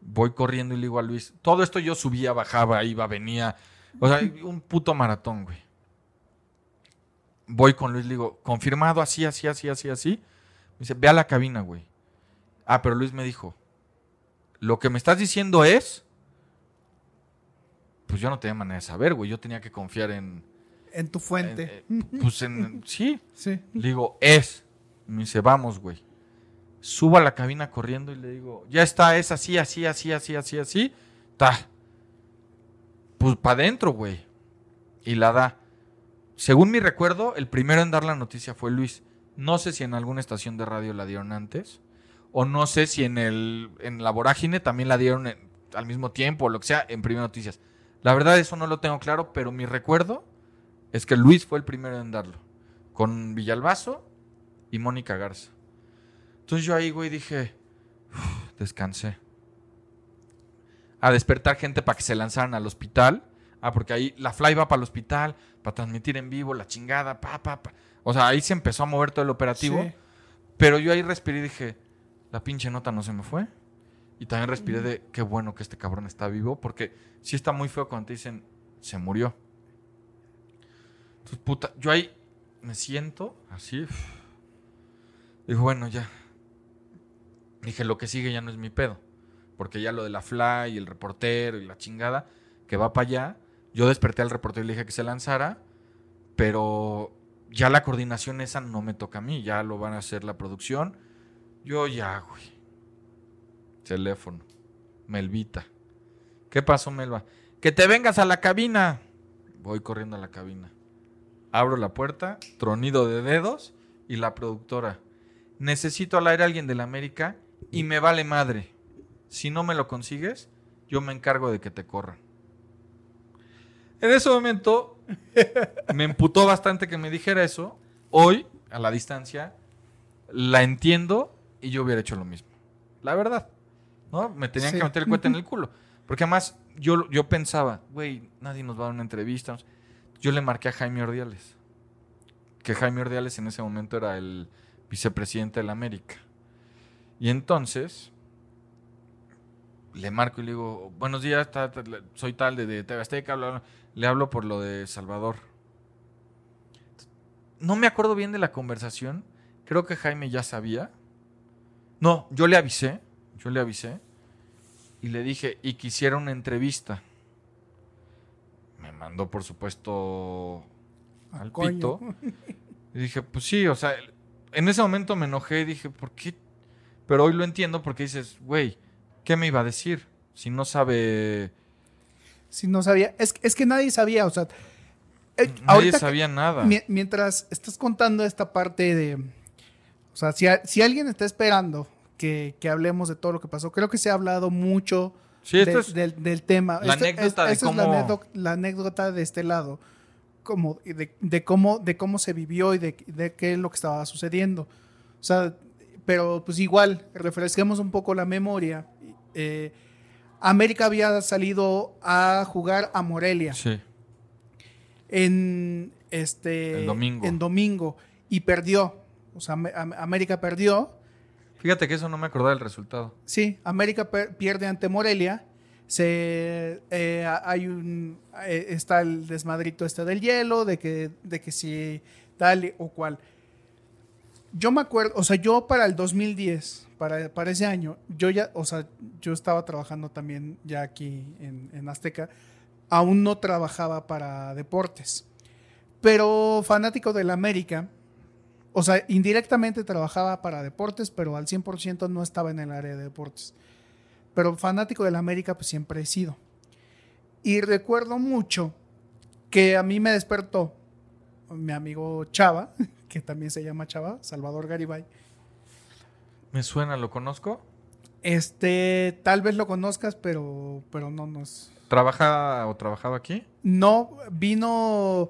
voy corriendo y le digo a Luis: todo esto yo subía, bajaba, iba, venía. O sea, un puto maratón, güey. Voy con Luis, le digo, confirmado así, así, así, así, así. Me dice, ve a la cabina, güey. Ah, pero Luis me dijo, lo que me estás diciendo es, pues yo no tenía manera de saber, güey. Yo tenía que confiar en... En tu fuente. Eh, pues en... sí. Sí. Le digo, es. Me dice, vamos, güey. Subo a la cabina corriendo y le digo, ya está, es así, así, así, así, así, así. Ta. Pues para adentro, güey. Y la da. Según mi recuerdo, el primero en dar la noticia fue Luis. No sé si en alguna estación de radio la dieron antes. O no sé si en, el, en la vorágine también la dieron al mismo tiempo o lo que sea en Primera Noticias. La verdad, eso no lo tengo claro, pero mi recuerdo es que Luis fue el primero en darlo. Con Villalbazo y Mónica Garza. Entonces yo ahí, güey, dije, descansé. A despertar gente para que se lanzaran al hospital. Ah, porque ahí la fly va para el hospital, para transmitir en vivo, la chingada, pa, pa, pa. O sea, ahí se empezó a mover todo el operativo. Pero yo ahí respiré y dije, la pinche nota no se me fue. Y también respiré de qué bueno que este cabrón está vivo, porque sí está muy feo cuando te dicen, se murió. Entonces, puta, yo ahí me siento así. Digo, bueno, ya. Dije, lo que sigue ya no es mi pedo. Porque ya lo de la fly y el reportero y la chingada, que va para allá, yo desperté al reportero y le dije que se lanzara, pero ya la coordinación esa no me toca a mí, ya lo van a hacer la producción. Yo ya, güey. Teléfono. Melvita. ¿Qué pasó, Melva? Que te vengas a la cabina. Voy corriendo a la cabina. Abro la puerta, tronido de dedos y la productora. Necesito al aire a alguien de la América y me vale madre. Si no me lo consigues, yo me encargo de que te corran. En ese momento me emputó bastante que me dijera eso. Hoy, a la distancia, la entiendo y yo hubiera hecho lo mismo. La verdad. ¿No? Me tenían que meter el cuete en el culo. Porque además yo, yo pensaba, güey, nadie nos va a dar una entrevista. Yo le marqué a Jaime Ordiales. Que Jaime Ordiales en ese momento era el vicepresidente de la América. Y entonces le marco y le digo, buenos días, soy tal de, de TV Azteca, le hablo por lo de Salvador. No me acuerdo bien de la conversación. Creo que Jaime ya sabía. No, yo le avisé. Yo le avisé. Y le dije, y quisiera una entrevista. Me mandó, por supuesto, al pito. Y dije, pues sí, o sea, en ese momento me enojé y dije, ¿por qué? Pero hoy lo entiendo porque dices, güey, ¿qué me iba a decir? Si no sabe... Si no sabía. Es, es que nadie sabía, o sea... Eh, nadie sabía nada. Mientras estás contando esta parte de... O sea, si, si alguien está esperando que, que, hablemos de todo lo que pasó, creo que se ha hablado mucho del, tema. La anécdota de cómo... la, anécdota de este lado. Como, de, de, cómo, de cómo se vivió y de, de qué es lo que estaba sucediendo. O sea, pero pues igual, refresquemos un poco la memoria. Eh, América había salido a jugar a Morelia. Sí. En este. domingo. En domingo. Y perdió. O sea, América perdió. Fíjate que eso no me acordaba del resultado. Sí, América pierde ante Morelia. Se, eh, hay un, eh, está el desmadrito este del hielo, de que, de que si tal o cual yo me acuerdo, o sea, yo para el 2010, para, ese año, yo ya, o sea, yo estaba trabajando también ya aquí en, Azteca, aún no trabajaba para deportes, pero fanático del América, o sea, indirectamente trabajaba para deportes, pero al 100% no estaba en el área de deportes. Pero fanático del América, pues siempre he sido. Y recuerdo mucho que a mí me despertó mi amigo Chava, que también se llama Chava, Salvador Garibay. Me suena, ¿lo conozco? Este, tal vez lo conozcas, pero, pero no nos. ¿Trabaja o trabajaba aquí? No, vino.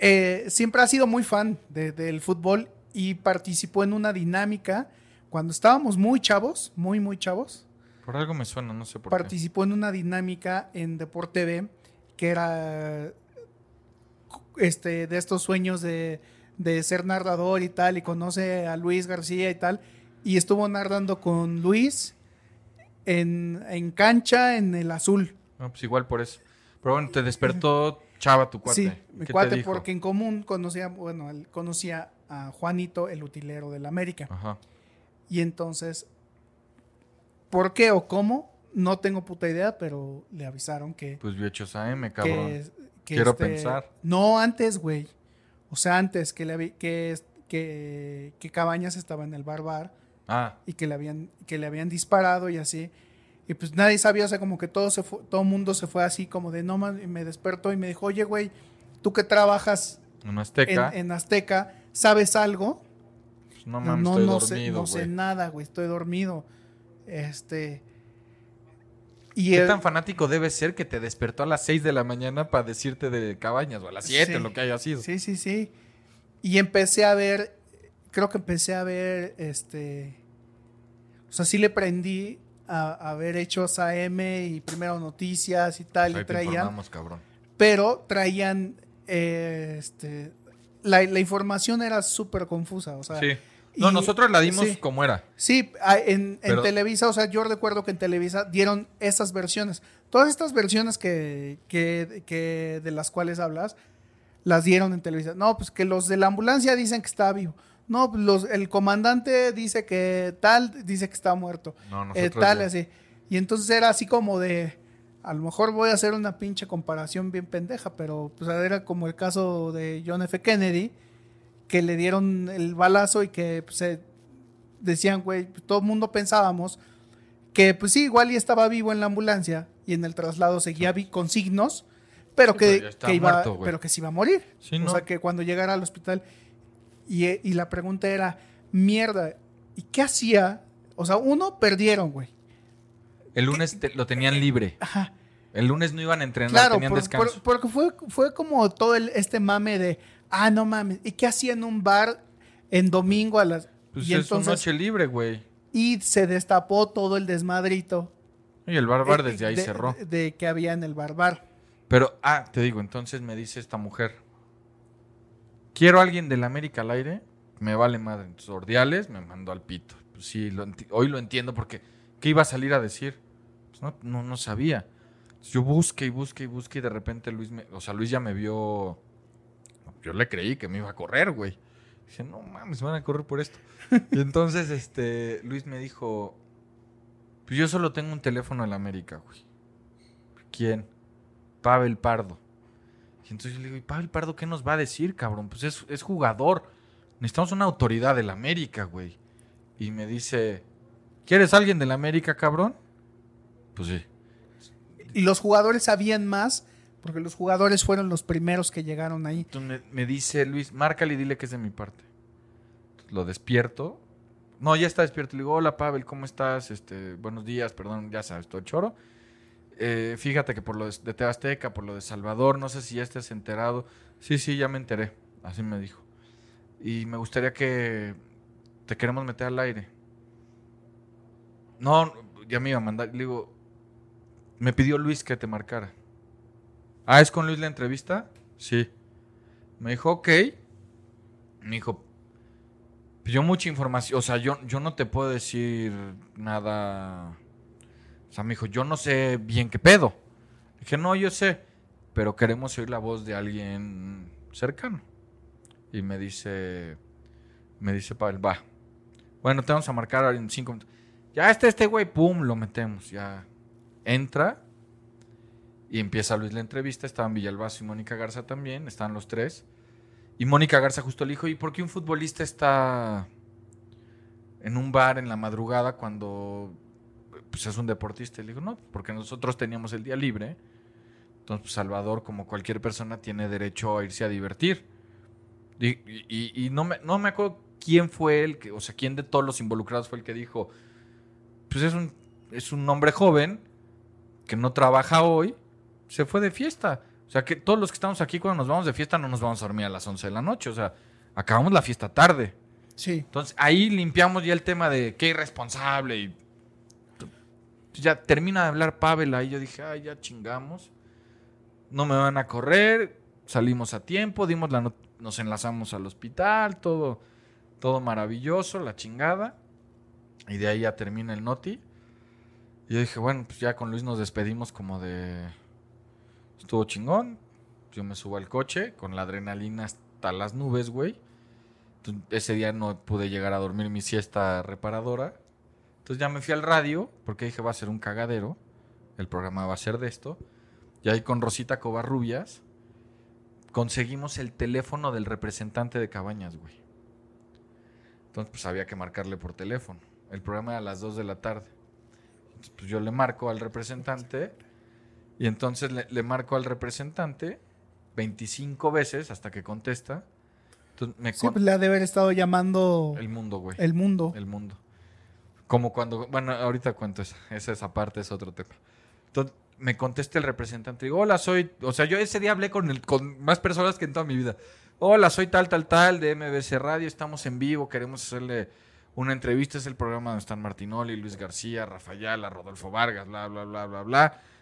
Eh, siempre ha sido muy fan del fútbol y participó en una dinámica cuando estábamos muy chavos, muy, muy chavos. Por algo me suena, no sé por qué. Participó en una dinámica en Deporte TV que era este, de estos sueños de de ser narrador y tal, y conoce a Luis García y tal, y estuvo narrando con Luis en, cancha en el azul. No, pues igual por eso. Pero bueno, te despertó Chava, tu cuate. Sí, mi cuate, porque en común conocía, bueno, él conocía a Juanito, el utilero del América. Ajá. Y entonces, ¿por qué o cómo? No tengo puta idea, pero le avisaron que. Pues vio hechos AM, cabrón. Quiero este, pensar. No, antes, güey. O sea, antes que, le, que, que, Cabañas estaba en el bar ah. y que le, habían, que le habían disparado y así. Y pues nadie sabía, o sea, como que todo se fue, todo mundo se fue así como de no man, y me despertó y me dijo, oye, güey, tú que trabajas en Azteca, en, Azteca ¿sabes algo? Pues no mames, no, estoy no dormido, sé, no sé nada, güey, estoy dormido. Este. Y ¿Qué tan fanático debe ser que te despertó a las 6 de la mañana para decirte de cabañas o a las 7, lo que haya sido? Sí, sí, sí. Y empecé a ver, creo que empecé a ver, este, o sea, sí le prendí a, a ver hechos AM y primero noticias y tal, y traían. cabrón. Pero traían, eh, este, la, la, información era súper confusa, o sea. Sí no, nosotros la dimos como era. Sí, en, Televisa, o sea, yo recuerdo que en Televisa dieron esas versiones. Todas estas versiones que, que, de las cuales hablas, las dieron en Televisa. No, pues que los de la ambulancia dicen que está vivo. No, pues los, el comandante dice que tal, dice que está muerto. No, nosotros eh, tal, así. Y entonces era así como de, a lo mejor voy a hacer una pinche comparación bien pendeja, pero pues era como el caso de John F. Kennedy, que le dieron el balazo y que pues, se decían, güey, pues, todo el mundo pensábamos que pues sí, igual y estaba vivo en la ambulancia y en el traslado seguía con signos, pero que, iba, pero que se iba a morir. o sea, que cuando llegara al hospital y, la pregunta era, mierda, ¿y qué hacía? O sea, uno perdieron, güey. El lunes lo tenían libre. Ajá. El lunes no iban a entrenar, tenían descanso. porque fue, fue como todo el, este mame de, Ah, no mames. ¿Y qué hacía en un bar en domingo a las. Pues y es entonces, noche libre, güey. Y se destapó todo el desmadrito. Y el barbar desde ahí cerró. De, que había en el barbar. Pero, ah, te digo, entonces me dice esta mujer. Quiero a alguien del América al aire. Me vale madre. Entonces, Ordiales me mandó al pito. Pues sí, hoy lo entiendo porque. ¿Qué iba a salir a decir? Pues no, no, no sabía. yo busqué y busqué y busqué y de repente Luis me. O sea, Luis ya me vio yo le creí que me iba a correr, güey. Dije, no mames, me van a correr por esto. y entonces, este, Luis me dijo, pues yo solo tengo un teléfono en la América, güey. ¿Quién? Pavel Pardo. Y entonces yo le digo, ¿y Pavel Pardo qué nos va a decir, cabrón? Pues es, es jugador. Necesitamos una autoridad del América, güey. Y me dice, ¿quieres alguien del América, cabrón? Pues sí. Y los jugadores sabían más porque los jugadores fueron los primeros que llegaron ahí. Entonces me, dice Luis, márcale y dile que es de mi parte. lo despierto. No, ya está despierto. Le digo, hola Pavel, ¿cómo estás? Este, buenos días, perdón, ya sabes, todo choro. Eh, fíjate que por lo de, de Tebasteca, por lo de Salvador, no sé si ya estés enterado. Sí, sí, ya me enteré. Así me dijo. Y me gustaría que te queremos meter al aire. No, ya me iba a mandar. Le digo, me pidió Luis que te marcara. Ah, ¿es con Luis la entrevista? Sí. Me dijo, ok. Me dijo, yo mucha información, o sea, yo, yo no te puedo decir nada. O sea, me dijo, yo no sé bien qué pedo. Dije, no, yo sé, pero queremos oír la voz de alguien cercano. Y me dice, me dice Pavel, va. Bueno, te vamos a marcar en cinco minutos. Ya está este güey, pum, lo metemos. Ya entra y empieza Luis la entrevista. Estaban Villalbazo y Mónica Garza también, estaban los tres. Y Mónica Garza justo le dijo, ¿y por qué un futbolista está en un bar en la madrugada cuando pues, es un deportista? Y le dijo, no, porque nosotros teníamos el día libre. Entonces, pues, Salvador, como cualquier persona, tiene derecho a irse a divertir. Y, no, me, no me acuerdo quién fue el o sea, quién de todos los involucrados fue el que dijo, pues es un, es un hombre joven que no trabaja hoy, se fue de fiesta. O sea, que todos los que estamos aquí cuando nos vamos de fiesta no nos vamos a dormir a las 11 de la noche. O sea, acabamos la fiesta tarde. Sí. Entonces ahí limpiamos ya el tema de qué irresponsable y ya termina de hablar Pavel ahí. Yo dije, ay, ya chingamos. No me van a correr. Salimos a tiempo, dimos la nos enlazamos al hospital, todo, todo maravilloso, la chingada. Y de ahí ya termina el noti. Y yo dije, bueno, pues ya con Luis nos despedimos como de... Estuvo chingón. Yo me subo al coche con la adrenalina hasta las nubes, güey. ese día no pude llegar a dormir mi siesta reparadora. Entonces ya me fui al radio porque dije va a ser un cagadero. El programa va a ser de esto. Y ahí con Rosita Covarrubias conseguimos el teléfono del representante de Cabañas, güey. Entonces pues había que marcarle por teléfono. El programa era a las 2 de la tarde pues yo le marco al representante y entonces le, marco al representante 25 veces hasta que contesta. Entonces me sí, pues le ha de haber estado llamando... El mundo, güey. El mundo. El mundo. Como cuando... Bueno, ahorita cuento esa. Esa, esa parte es otro tema. Entonces me contesta el representante. Digo, hola, soy... O sea, yo ese día hablé con, el, con más personas que en toda mi vida. Hola, soy tal, tal, tal de MBC Radio. Estamos en vivo. Queremos hacerle una entrevista es el programa donde están Martinoli, Luis García, Rafaela, Rodolfo Vargas, bla, bla, bla, bla, bla.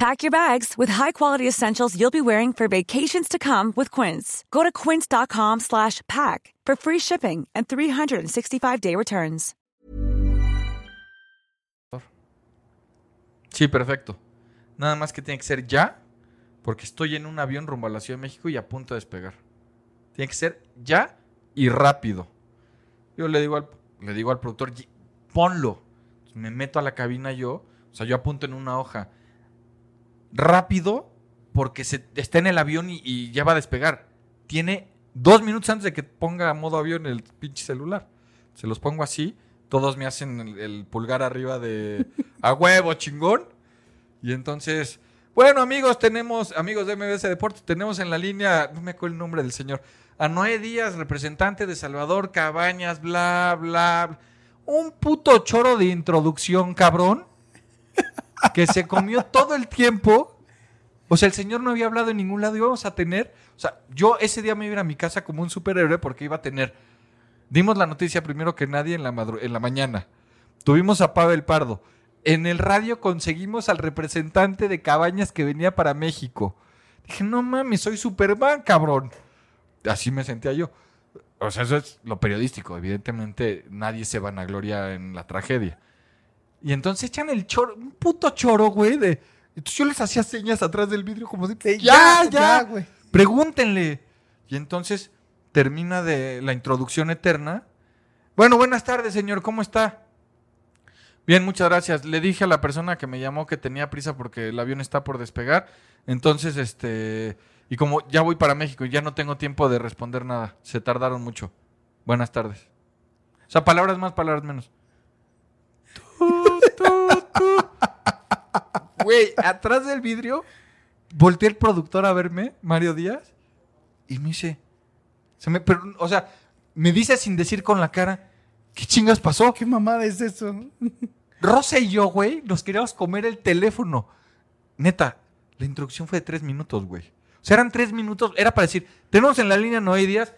Pack your bags with high-quality essentials you'll be wearing for vacations to come with Quince. Go to quince.com/pack for free shipping and 365-day returns. Sí, perfecto. Nada más que tiene que ser ya, porque estoy en un avión rumbo a la Ciudad de México y a punto de despegar. Tiene que ser ya y rápido. Yo le digo al, le digo al productor, ponlo. Me meto a la cabina yo, o sea, yo apunto en una hoja. Rápido, porque se, está en el avión y, ya va a despegar. Tiene dos minutos antes de que ponga modo avión el pinche celular. Se los pongo así, todos me hacen el, pulgar arriba de a huevo, chingón. Y entonces, bueno, amigos, tenemos, amigos de MBS Deportes, tenemos en la línea, no me acuerdo el nombre del señor, a Noé Díaz, representante de Salvador Cabañas, bla, bla. bla un puto choro de introducción, cabrón, que se comió todo el tiempo. O sea, el señor no había hablado en ningún lado. Íbamos a tener. O sea, yo ese día me iba a mi casa como un superhéroe porque iba a tener. Dimos la noticia primero que nadie en la, en la mañana. Tuvimos a Pavel Pardo. En el radio conseguimos al representante de Cabañas que venía para México. Dije, no mames, soy Superman, cabrón. Así me sentía yo. O sea, eso es lo periodístico. Evidentemente, nadie se vanagloria en la tragedia. Y entonces echan el choro, un puto choro, güey, de. Entonces yo les hacía señas atrás del vidrio como de, ya, ya, güey. Pregúntenle. Y entonces termina de la introducción eterna. Bueno, buenas tardes, señor, ¿cómo está? Bien, muchas gracias. Le dije a la persona que me llamó que tenía prisa porque el avión está por despegar. Entonces, este, y como ya voy para México y ya no tengo tiempo de responder nada, se tardaron mucho. Buenas tardes. O sea, palabras más, palabras menos. Güey, atrás del vidrio, volteé el productor a verme, Mario Díaz, y me dice, se me, pero, o sea, me dice sin decir con la cara, ¿qué chingas pasó? ¿Qué mamada es eso? Rosa y yo, güey, nos queríamos comer el teléfono. Neta, la introducción fue de tres minutos, güey. O sea, eran tres minutos, era para decir, tenemos en la línea Noé Díaz,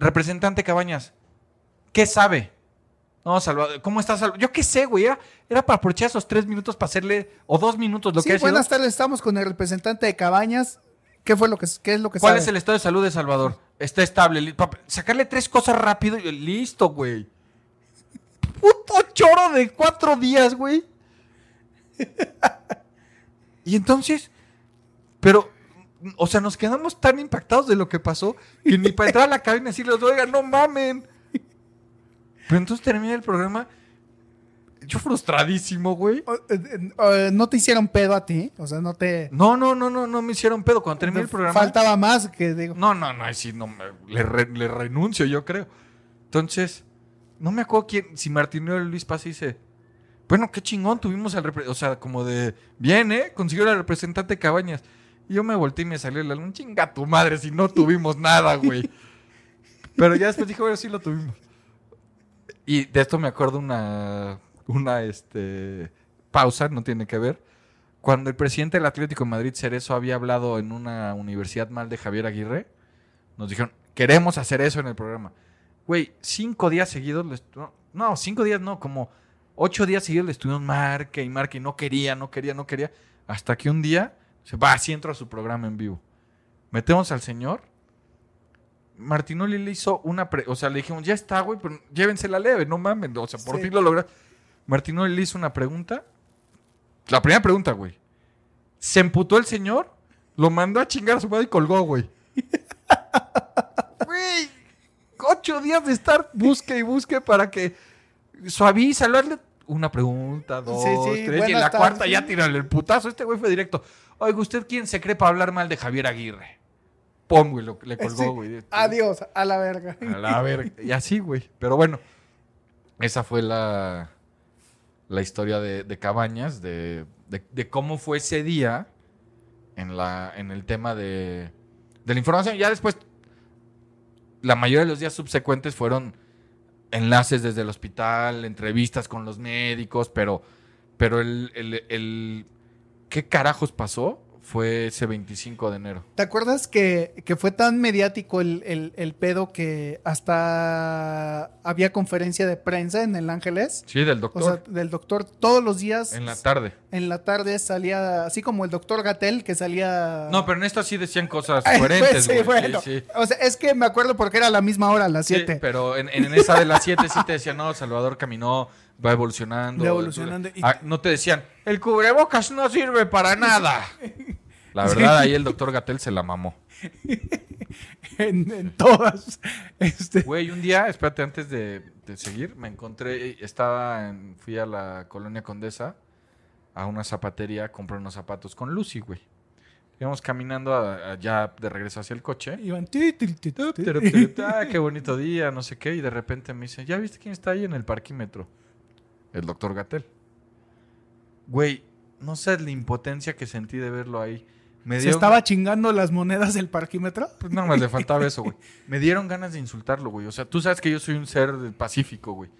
representante Cabañas, ¿qué sabe? No, Salvador, ¿cómo estás? Salvador? Yo qué sé, güey. Era, para aprovechar esos tres minutos para hacerle, o dos minutos, lo que ha buenas tardes, estamos con el representante de Cabañas. ¿Qué fue lo que, qué es lo que ¿Cuál es el estado de salud de Salvador? Está estable. Sacarle tres cosas rápido y listo, güey. Puto choro de cuatro días, güey. y entonces, pero, o sea, nos quedamos tan impactados de lo que pasó que ni para entrar a la cabina y decirles, oigan, no mamen. Pero entonces termina el programa. Yo frustradísimo, güey. Eh, eh, ¿No te hicieron pedo a ti? O sea, no te. No, no, no, no, no me hicieron pedo. Cuando terminé el programa. Faltaba más que digo. No, no, no, sí, no, le, le renuncio, yo creo. Entonces, no me acuerdo quién, si Martín o Luis Paz dice. Bueno, qué chingón, tuvimos al O sea, como de. Bien, ¿eh? Consiguió la representante Cabañas. Y yo me volteé y me salió el alma. Chinga tu madre si no tuvimos nada, güey. Pero ya después dije, bueno, sí lo tuvimos. Y de esto me acuerdo una, una este, pausa, no tiene que ver. Cuando el presidente del Atlético de Madrid, Cerezo, había hablado en una universidad mal de Javier Aguirre, nos dijeron, queremos hacer eso en el programa. Güey, cinco días seguidos, no, cinco días no, como ocho días seguidos le estuvimos marque y marque y no quería, no quería, no quería. Hasta que un día se va, así entro a su programa en vivo. Metemos al señor Martinoli le hizo una. o sea, le dijimos, ya está, güey, pero llévensela leve, no mames. O sea, por fin lo logra. Martinoli le hizo una pregunta. La primera pregunta, güey. Se emputó el señor, lo mandó a chingar a su madre y colgó, güey. Güey, ocho días de estar busque y busque para que suaviza, una pregunta, dos, tres, y en la cuarta ya tirarle el putazo. Este güey fue directo. Oiga, ¿usted quién se cree para hablar mal de Javier Aguirre? Pum, güey, lo, le colgó, güey. Adiós, a la verga. A la verga. Y así, güey. Pero bueno, esa fue la, la historia de, Cabañas, de, cómo fue ese día en, la, en el tema de, de la información. Ya después, la mayoría de los días subsecuentes fueron enlaces desde el hospital, entrevistas con los médicos, pero, pero el, el, el ¿qué carajos pasó? Fue ese 25 de enero. ¿Te acuerdas que, fue tan mediático el, pedo que hasta había conferencia de prensa en el Ángeles? Sí, del doctor. O sea, del doctor todos los días. En la tarde. En la tarde salía, así como el doctor Gatel, que salía... No, pero en esto sí decían cosas coherentes. sí, bueno. sí, O sea, es que me acuerdo porque era la misma hora, a las 7. pero en, en, esa de las 7 sí te decían, no, Salvador caminó va evolucionando. evolucionando. Ah, no te decían, el cubrebocas no sirve para nada. La verdad, ahí el doctor Gatel se la mamó. en, todas. Este. Güey, un día, espérate, antes de, seguir, me encontré, estaba en, fui a la colonia Condesa, a una zapatería, compré unos zapatos con Lucy, güey. Íbamos caminando allá de regreso hacia el coche. Iban. Ah, qué bonito día, no sé qué. Y de repente me dicen, ¿ya viste quién está ahí en el parquímetro? El doctor Gatel. Güey, no sé la impotencia que sentí de verlo ahí. ¿Se estaba chingando las monedas del parquímetro? Pues nada más le faltaba eso, güey. Me dieron ganas de insultarlo, güey. O sea, tú sabes que yo soy un ser pacífico, güey.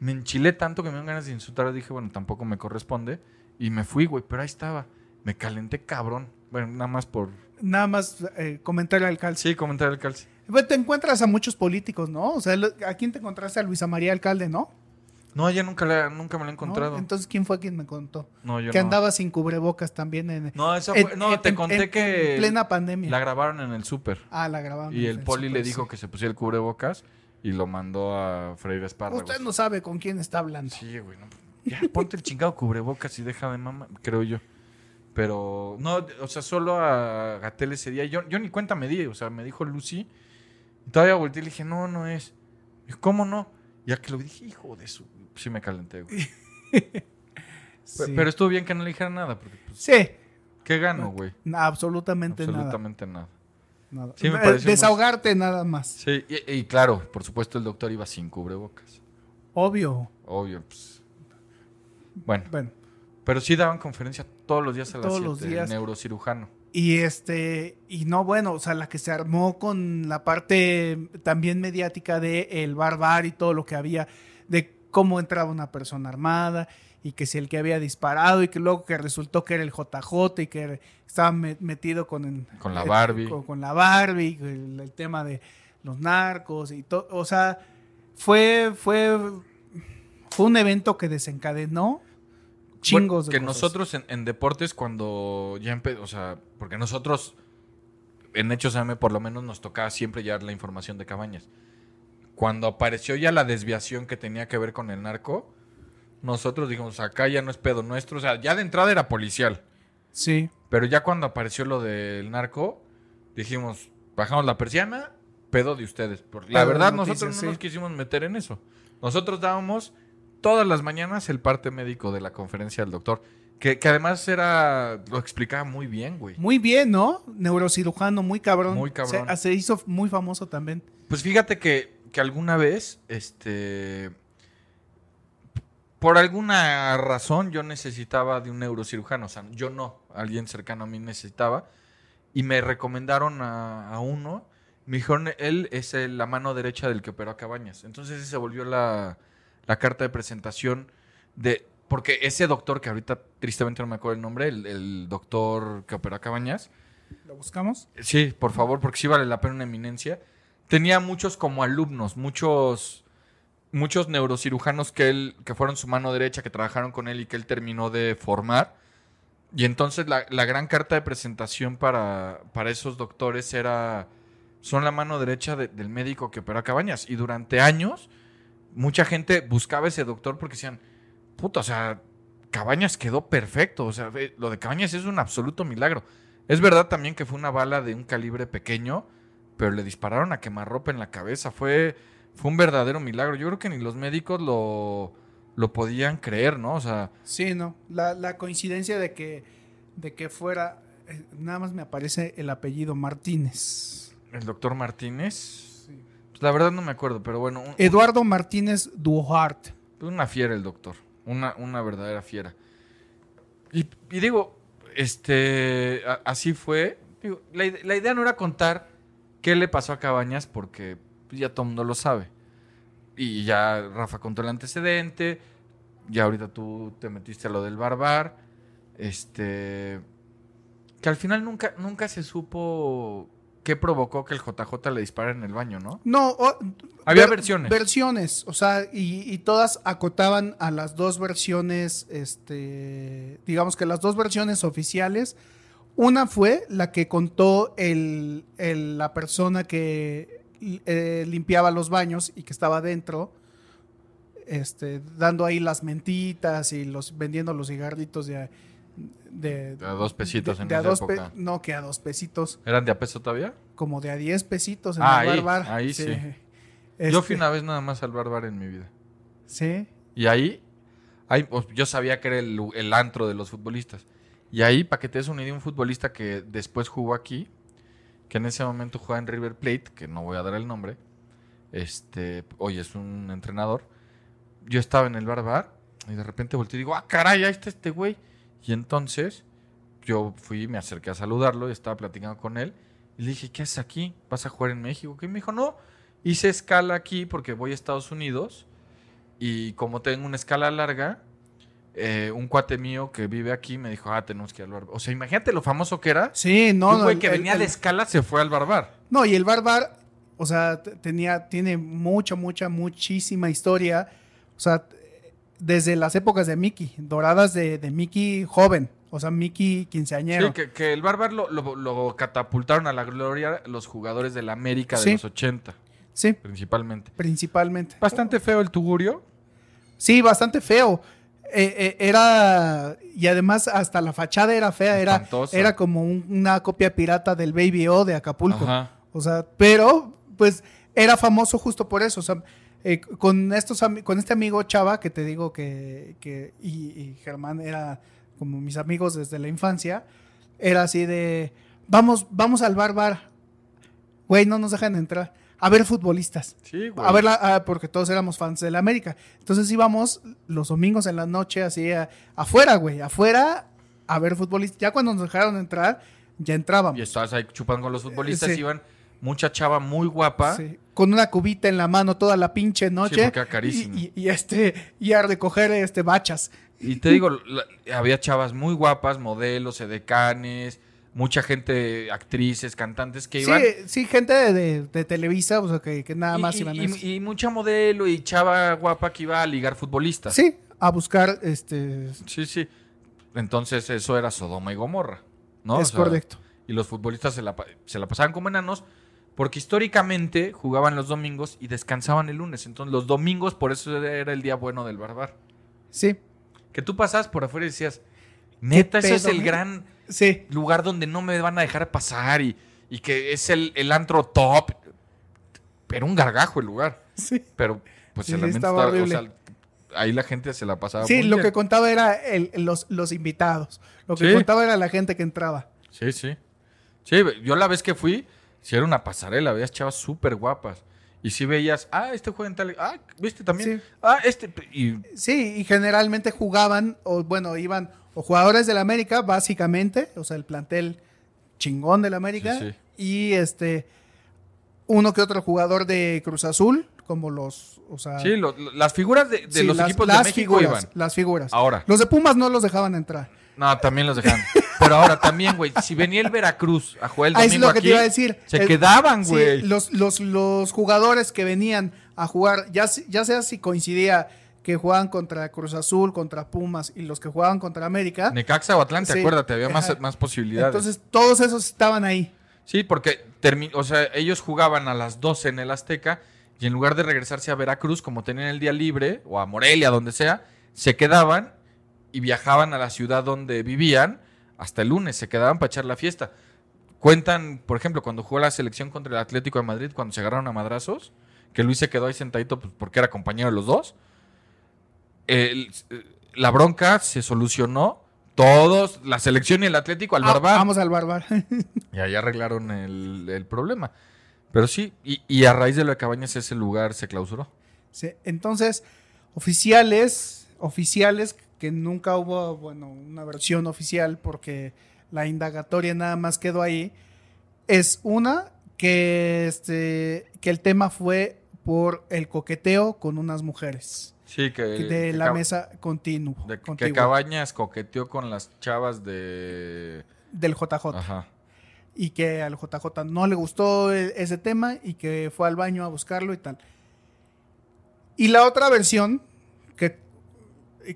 Me enchilé tanto que me dieron ganas de insultarlo. Dije, bueno, tampoco me corresponde. Y me fui, güey. Pero ahí estaba. Me calenté cabrón. Bueno, nada más por... Nada más eh, comentar al calce. Sí, comentar al calce. Pues te encuentras a muchos políticos, ¿no? O sea, ¿a quién te encontraste? A Luisa María Alcalde, ¿no? No, ella nunca, nunca me la he encontrado. Entonces, ¿quién fue quien me contó? No, yo que andaba sin cubrebocas también en. No, eso fue, no te conté que. En plena pandemia. La grabaron en el súper. Ah, la grabaron. Y el, poli le dijo que se pusiera el cubrebocas y lo mandó a Freire Esparra. Usted no sabe con quién está hablando. Sí, güey. ya, ponte el chingado cubrebocas y deja de mamá, creo yo. Pero, no, o sea, solo a Gatel ese día. Yo, yo ni cuenta me di, o sea, me dijo Lucy. Y todavía volteé y le dije, no, no es. ¿cómo no? Ya que lo dije, hijo de su. Sí me calenté, güey. Pero estuvo bien que no le dijera nada. Porque, pues, sí. ¿Qué gano, güey? absolutamente, nada. Absolutamente nada. Eh, desahogarte nada más. Sí, y, claro, por supuesto el doctor iba sin cubrebocas. Obvio. Obvio, pues. Bueno. Bueno. Pero sí daban conferencia todos los días a las todos los días. neurocirujano. Y este, y no, bueno, o sea, la que se armó con la parte también mediática de el barbar y todo lo que había, de cómo entraba una persona armada y que si el que había disparado y que luego que resultó que era el JJ y que estaba metido con, con la Barbie. con, la Barbie, el, tema de los narcos y todo, o sea, fue, fue, fue un evento que desencadenó chingos que nosotros en, deportes cuando ya empezó, o sea, porque nosotros en Hechos AM por lo menos nos tocaba siempre llevar la información de Cabañas. Cuando apareció ya la desviación que tenía que ver con el narco, nosotros dijimos, acá ya no es pedo nuestro, o sea, ya de entrada era policial. Sí. Pero ya cuando apareció lo del narco, dijimos, bajamos la persiana, pedo de ustedes. la verdad, nosotros no nos quisimos meter en eso. Nosotros dábamos todas las mañanas el parte médico de la conferencia del doctor. Que, además era. Lo explicaba muy bien, güey. Muy bien, ¿no? Neurocirujano, muy cabrón. Muy cabrón. Se, hizo muy famoso también. Pues fíjate que, que alguna vez, este. Por alguna razón yo necesitaba de un neurocirujano. O sea, yo no. Alguien cercano a mí necesitaba. Y me recomendaron a, uno. Me dijeron, él es la mano derecha del que operó a Cabañas. Entonces se volvió la la carta de presentación de... Porque ese doctor, que ahorita tristemente no me acuerdo el nombre, el, doctor que operó a Cabañas. ¿Lo buscamos? Sí, por favor, porque sí vale la pena una eminencia. Tenía muchos como alumnos, muchos, muchos neurocirujanos que él, que fueron su mano derecha, que trabajaron con él y que él terminó de formar. Y entonces la, gran carta de presentación para, para, esos doctores era, son la mano derecha del médico que operó a Cabañas. Y durante años mucha gente buscaba ese doctor porque decían, puta, o sea, Cabañas quedó perfecto. O sea, lo de Cabañas es un absoluto milagro. Es verdad también que fue una bala de un calibre pequeño, pero le dispararon a quemarropa en la cabeza. Fue, fue un verdadero milagro. Yo creo que ni los médicos lo, lo podían creer, ¿no? O sea. Sí, no. La, coincidencia de que, de que fuera. Eh, nada más me aparece el apellido Martínez. El doctor Martínez. La verdad no me acuerdo, pero bueno. Eduardo Martínez Duhart. Una fiera el doctor. Una, una verdadera fiera. Y, digo, este, así fue. la, idea no era contar qué le pasó a Cabañas porque ya todo el mundo lo sabe. Y ya Rafa contó el antecedente. Ya ahorita tú te metiste a lo del barbar. Este. Que al final nunca, nunca se supo qué provocó que el JJ le dispara en el baño, ¿no? No, había versiones. Versiones, o sea, y, todas acotaban a las dos versiones, este, digamos que las dos versiones oficiales. Una fue la que contó el, la persona que eh, limpiaba los baños y que estaba dentro, este, dando ahí las mentitas y los vendiendo los cigarritos de de, a dos pesitos en esa época. no, que a dos pesitos. ¿Eran de a peso todavía? Como de a diez pesitos en el ahí, barbar. Ahí sí. Yo fui este una vez nada más al barbar en mi vida. Sí. Y ahí, ahí pues, yo sabía que era el, antro de los futbolistas. Y ahí, para que te un futbolista que después jugó aquí, que en ese momento jugaba en River Plate, que no voy a dar el nombre, este, hoy es un entrenador. Yo estaba en el barbar y de repente volteé y digo, ah, caray, ahí está este güey. Y entonces yo fui, me acerqué a saludarlo, y estaba platicando con él. Y le dije, ¿qué haces aquí? ¿Vas a jugar en México? ¿Qué? me dijo, no, hice escala aquí porque voy a Estados Unidos. Y como tengo una escala larga, eh, un cuate mío que vive aquí me dijo, ah, tenemos que ir al barbar. O sea, imagínate lo famoso que era. Sí, no, Un güey que venía de escala se fue al barbar. No, y el barbar, o sea, tenía, tiene mucha, mucha, muchísima historia. O sea, desde las épocas de Mickey, doradas de, Mickey joven, o sea, Mickey quinceañero. Sí, que, el Barbar lo, catapultaron a la gloria los jugadores de la América de los 80. Sí. Principalmente. Principalmente. Bastante feo el tugurio. Sí, bastante feo. Eh, eh, era y además hasta la fachada era fea, era, era como una copia pirata del Baby O de Acapulco. O sea, pero pues era famoso justo por eso. O sea, eh, con estos con este amigo Chava que te digo que, que y, Germán era como mis amigos desde la infancia, era así de vamos, vamos al bar bar. Güey, no nos dejan entrar a ver futbolistas. Sí, güey. A ver, porque todos éramos fans de la América. Entonces íbamos los domingos en la noche así afuera, güey, afuera a ver futbolistas. Ya cuando nos dejaron entrar, ya entrábamos. Y estabas ahí chupando con los futbolistas, iban mucha chava muy guapa. Sí. Con una cubita en la mano toda la pinche noche. Sí, porque carísimo. Y, este, y a recoger este bachas. Y te digo, había chavas muy guapas, modelos, edecanes, mucha gente, actrices, cantantes que iban. Sí, sí gente de, Televisa, o sea, que, nada más iban y, y, mucha modelo y chava guapa que iba a ligar futbolistas. Sí, a buscar este. Sí, sí. Entonces eso era Sodoma y Gomorra, ¿no? Es correcto. Y los futbolistas se la, se la pasaban como enanos porque históricamente jugaban los domingos y descansaban el lunes. Entonces los domingos, por eso era el día bueno del barbar. Sí. Que tú pasabas por afuera y decías, neta, ese es el gran sí. lugar donde no me van a dejar pasar y, que es el, el, antro top. Pero un gargajo el lugar. Sí. Pero pues el estaba, o sea, ahí la gente se la pasaba. Sí, lo que contaba era los, los invitados. Lo que contaba era la gente que entraba. Sí, sí. Sí, yo la vez que fui, si era una pasarela, veías chavas súper guapas. Y si veías, ah, este juega en tal. Ah, viste también. Sí. Ah, este. Y... Sí, y generalmente jugaban, o bueno, iban o jugadores del América, básicamente, o sea, el plantel chingón del América, y este uno que otro jugador de Cruz Azul, como los, o sea, sí, las figuras de, los equipos de México iban. Las figuras. Ahora. Los de Pumas no los dejaban entrar. No, también los dejaban. Pero ahora también, güey, si venía el Veracruz a jugar el domingo es lo que te iba a decir. Se quedaban, güey. los, los, los jugadores que venían a jugar, ya, ya sea si coincidía que jugaban contra Cruz Azul, contra Pumas y los que jugaban contra América. Necaxa o Atlante, acuérdate, había más, más posibilidades. Entonces, todos esos estaban ahí. Sí, porque o sea, ellos jugaban a las 12 en el Azteca y en lugar de regresarse a Veracruz, como tenían el día libre, o a Morelia, donde sea, se quedaban y viajaban a la ciudad donde vivían hasta el lunes, se quedaban para echar la fiesta. Cuentan, por ejemplo, cuando jugó la selección contra el Atlético de Madrid, cuando se agarraron a madrazos, que Luis se quedó ahí sentadito pues, porque era compañero de los dos la bronca se solucionó. Todos, la selección y el Atlético al ah, barbar. Vamos al barbar. y ahí arreglaron el, problema. Pero sí, y, a raíz de lo de Cabañas ese lugar se clausuró. Sí, entonces, oficiales, oficiales que nunca hubo, bueno, una versión oficial porque la indagatoria nada más quedó ahí, es una que, este, que el tema fue por el coqueteo con unas mujeres. Sí, que. De la mesa continuo. De que Cabañas coqueteó con las chavas de. Del JJ. Ajá. Y que al JJ no le gustó e, ese tema y que fue al baño a buscarlo y tal. Y la otra versión, que,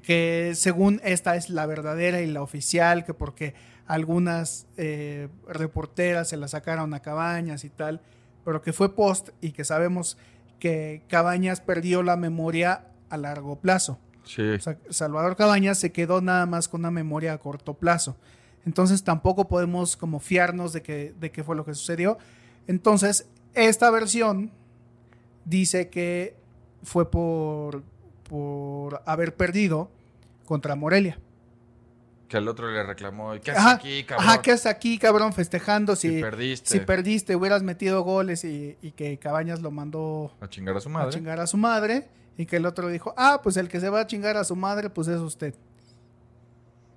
que según esta es la verdadera y la oficial, que porque algunas eh, reporteras se la sacaron a Cabañas y tal, pero que fue post y que sabemos que Cabañas perdió la memoria a largo plazo. Salvador Cabañas se quedó nada más con una memoria a corto plazo. Entonces tampoco podemos como fiarnos de, que, de qué fue lo que sucedió. Entonces, esta versión dice que fue por, por haber perdido contra Morelia. Que al otro le reclamó, ¿qué haces aquí, cabrón? Ajá, ¿qué haces aquí, cabrón? Festejando si, perdiste. Si perdiste, hubieras metido goles y, y, que Cabañas lo mandó a chingar a su madre. A chingar a su madre. Y que el otro dijo, ah, pues el que se va a chingar a su madre, pues es usted.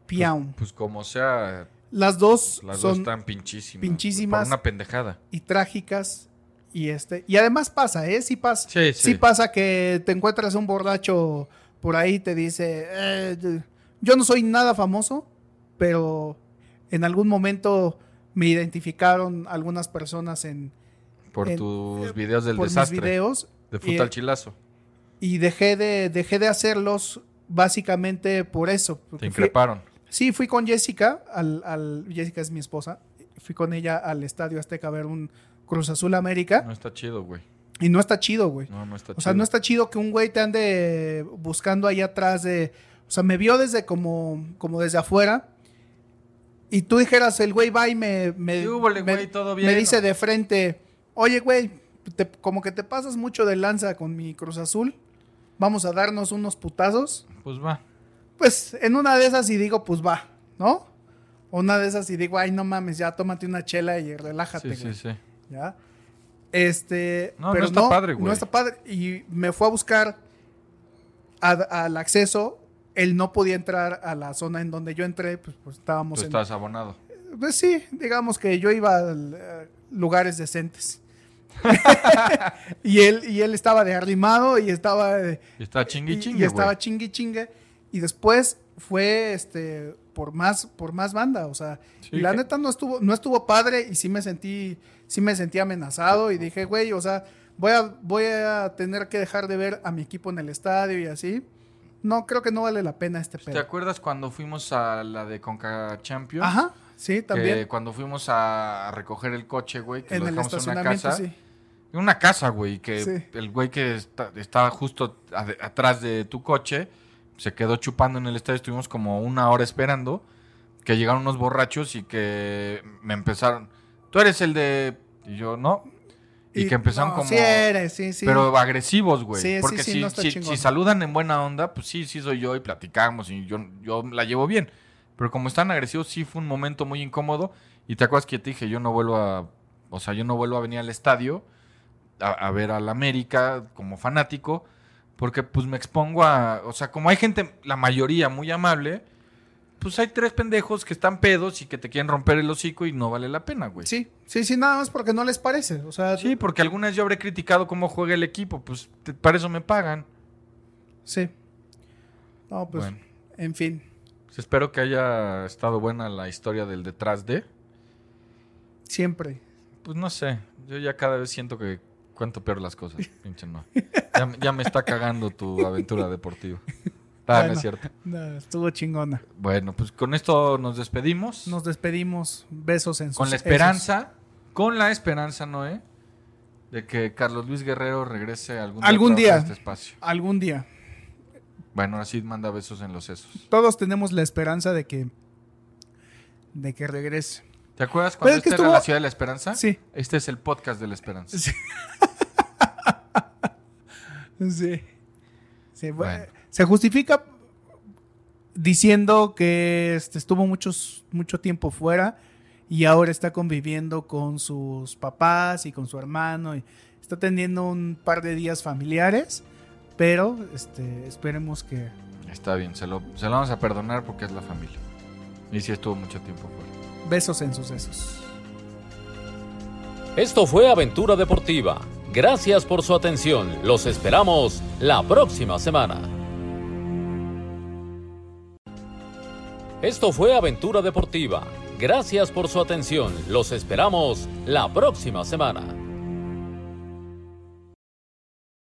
Piaum. Pues, pues como sea. Las dos las son dos están pinchísimas. Pinchísimas. una pendejada. Y trágicas. Y este. Y además pasa, ¿eh? Sí pasa. Sí, sí. sí pasa que te encuentras un borracho por ahí te dice. Eh, yo no soy nada famoso, pero en algún momento me identificaron algunas personas en. Por tus videos del por desastre. Mis videos. De fruta al chilazo y dejé de, dejé de hacerlos básicamente por eso. Te increparon. sí, fui con Jessica, al, al, Jessica es mi esposa, fui con ella al Estadio Azteca a ver un Cruz Azul América. No está chido, güey. Y no está chido, güey. No, no está chido. O sea, no está chido que un güey te ande buscando ahí atrás de... O sea, me vio desde como, como desde afuera. Y tú dijeras, el güey va y me, me, me, dice de frente, oye, güey, como que te pasas mucho de lanza con mi Cruz Azul. Vamos a darnos unos putazos. Pues va. Pues en una de esas y digo, pues va, ¿no? Una de esas y digo, ay, no mames, ya tómate una chela y relájate. Sí, sí, sí. ¿Ya? Este. No, pero no está padre, güey. No está padre. Y me fue a buscar al acceso. Él no podía entrar a la zona en donde yo entré, pues, pues estábamos. Tú estás abonado. Pues sí, digamos que yo iba a eh, lugares decentes. y él y él estaba de arrimado y estaba y estaba chingui chingue y, estaba chingui chingue. Y después fue este por más por más banda o sea y la neta no estuvo no estuvo padre y sí me sentí sí me sentí amenazado y dije güey o sea voy a voy a tener que dejar de ver a mi equipo en el estadio y así. No creo que no vale la pena este pedo. ¿te acuerdas cuando fuimos a la de Conca Champions? Ajá sí también. Cuando fuimos a recoger el coche güey que en lo dejamos en una casa. sí. En una casa, güey, que el güey que está, estaba justo atrás de tu coche se quedó chupando en el estadio. Estuvimos como una hora esperando que llegaron unos borrachos y que me empezaron. Tú eres el de. Y yo, no. Y, que empezaron como. Sí, eres, sí, sí. Pero agresivos, güey. Porque si, si, saludan en buena onda, pues sí, sí soy yo y platicamos y yo, yo la llevo bien. Pero como están agresivos, sí fue un momento muy incómodo. Y te acuerdas que te dije, yo no vuelvo a. O sea, yo no vuelvo a venir al estadio a, a ver al América como fanático porque pues me expongo a, o sea, como hay gente, la mayoría muy amable, pues hay tres pendejos que están pedos y que te quieren romper el hocico y no vale la pena, güey. Sí, sí, sí, nada más porque no les parece. O sea, sí, porque alguna vez yo habré criticado cómo juega el equipo, pues para eso me pagan. Sí. No, pues, en fin. Pues, espero que haya estado buena la historia del detrás de. Siempre. Pues no sé, yo ya cada vez siento que cuento peor las cosas, pinche no. Ya, me está cagando tu aventura deportiva. Ah, no es cierto. estuvo chingona. Bueno, pues con esto nos despedimos. Nos despedimos. Besos en sus Con la esperanza, con la esperanza, Noé, de que Carlos Luis Guerrero regrese algún, ¿Algún día a este espacio. Algún día. Bueno, así manda besos en los sesos. Todos tenemos la esperanza de que de que regrese. ¿Te acuerdas cuando este era la ciudad de la esperanza? Sí. Este es el podcast de la esperanza. Sí. Sí. Se justifica diciendo que este, estuvo muchos, mucho tiempo fuera y ahora está conviviendo con sus papás y con su hermano y está teniendo un par de días familiares, pero este, esperemos que... Está bien, se lo, se lo vamos a perdonar porque es la familia. Y sí estuvo mucho tiempo fuera. Besos en sucesos. Esto fue Aventura Deportiva Gracias por su atención. Los esperamos la próxima semana. Esto fue Aventura Deportiva. Gracias por su atención. Los esperamos la próxima semana.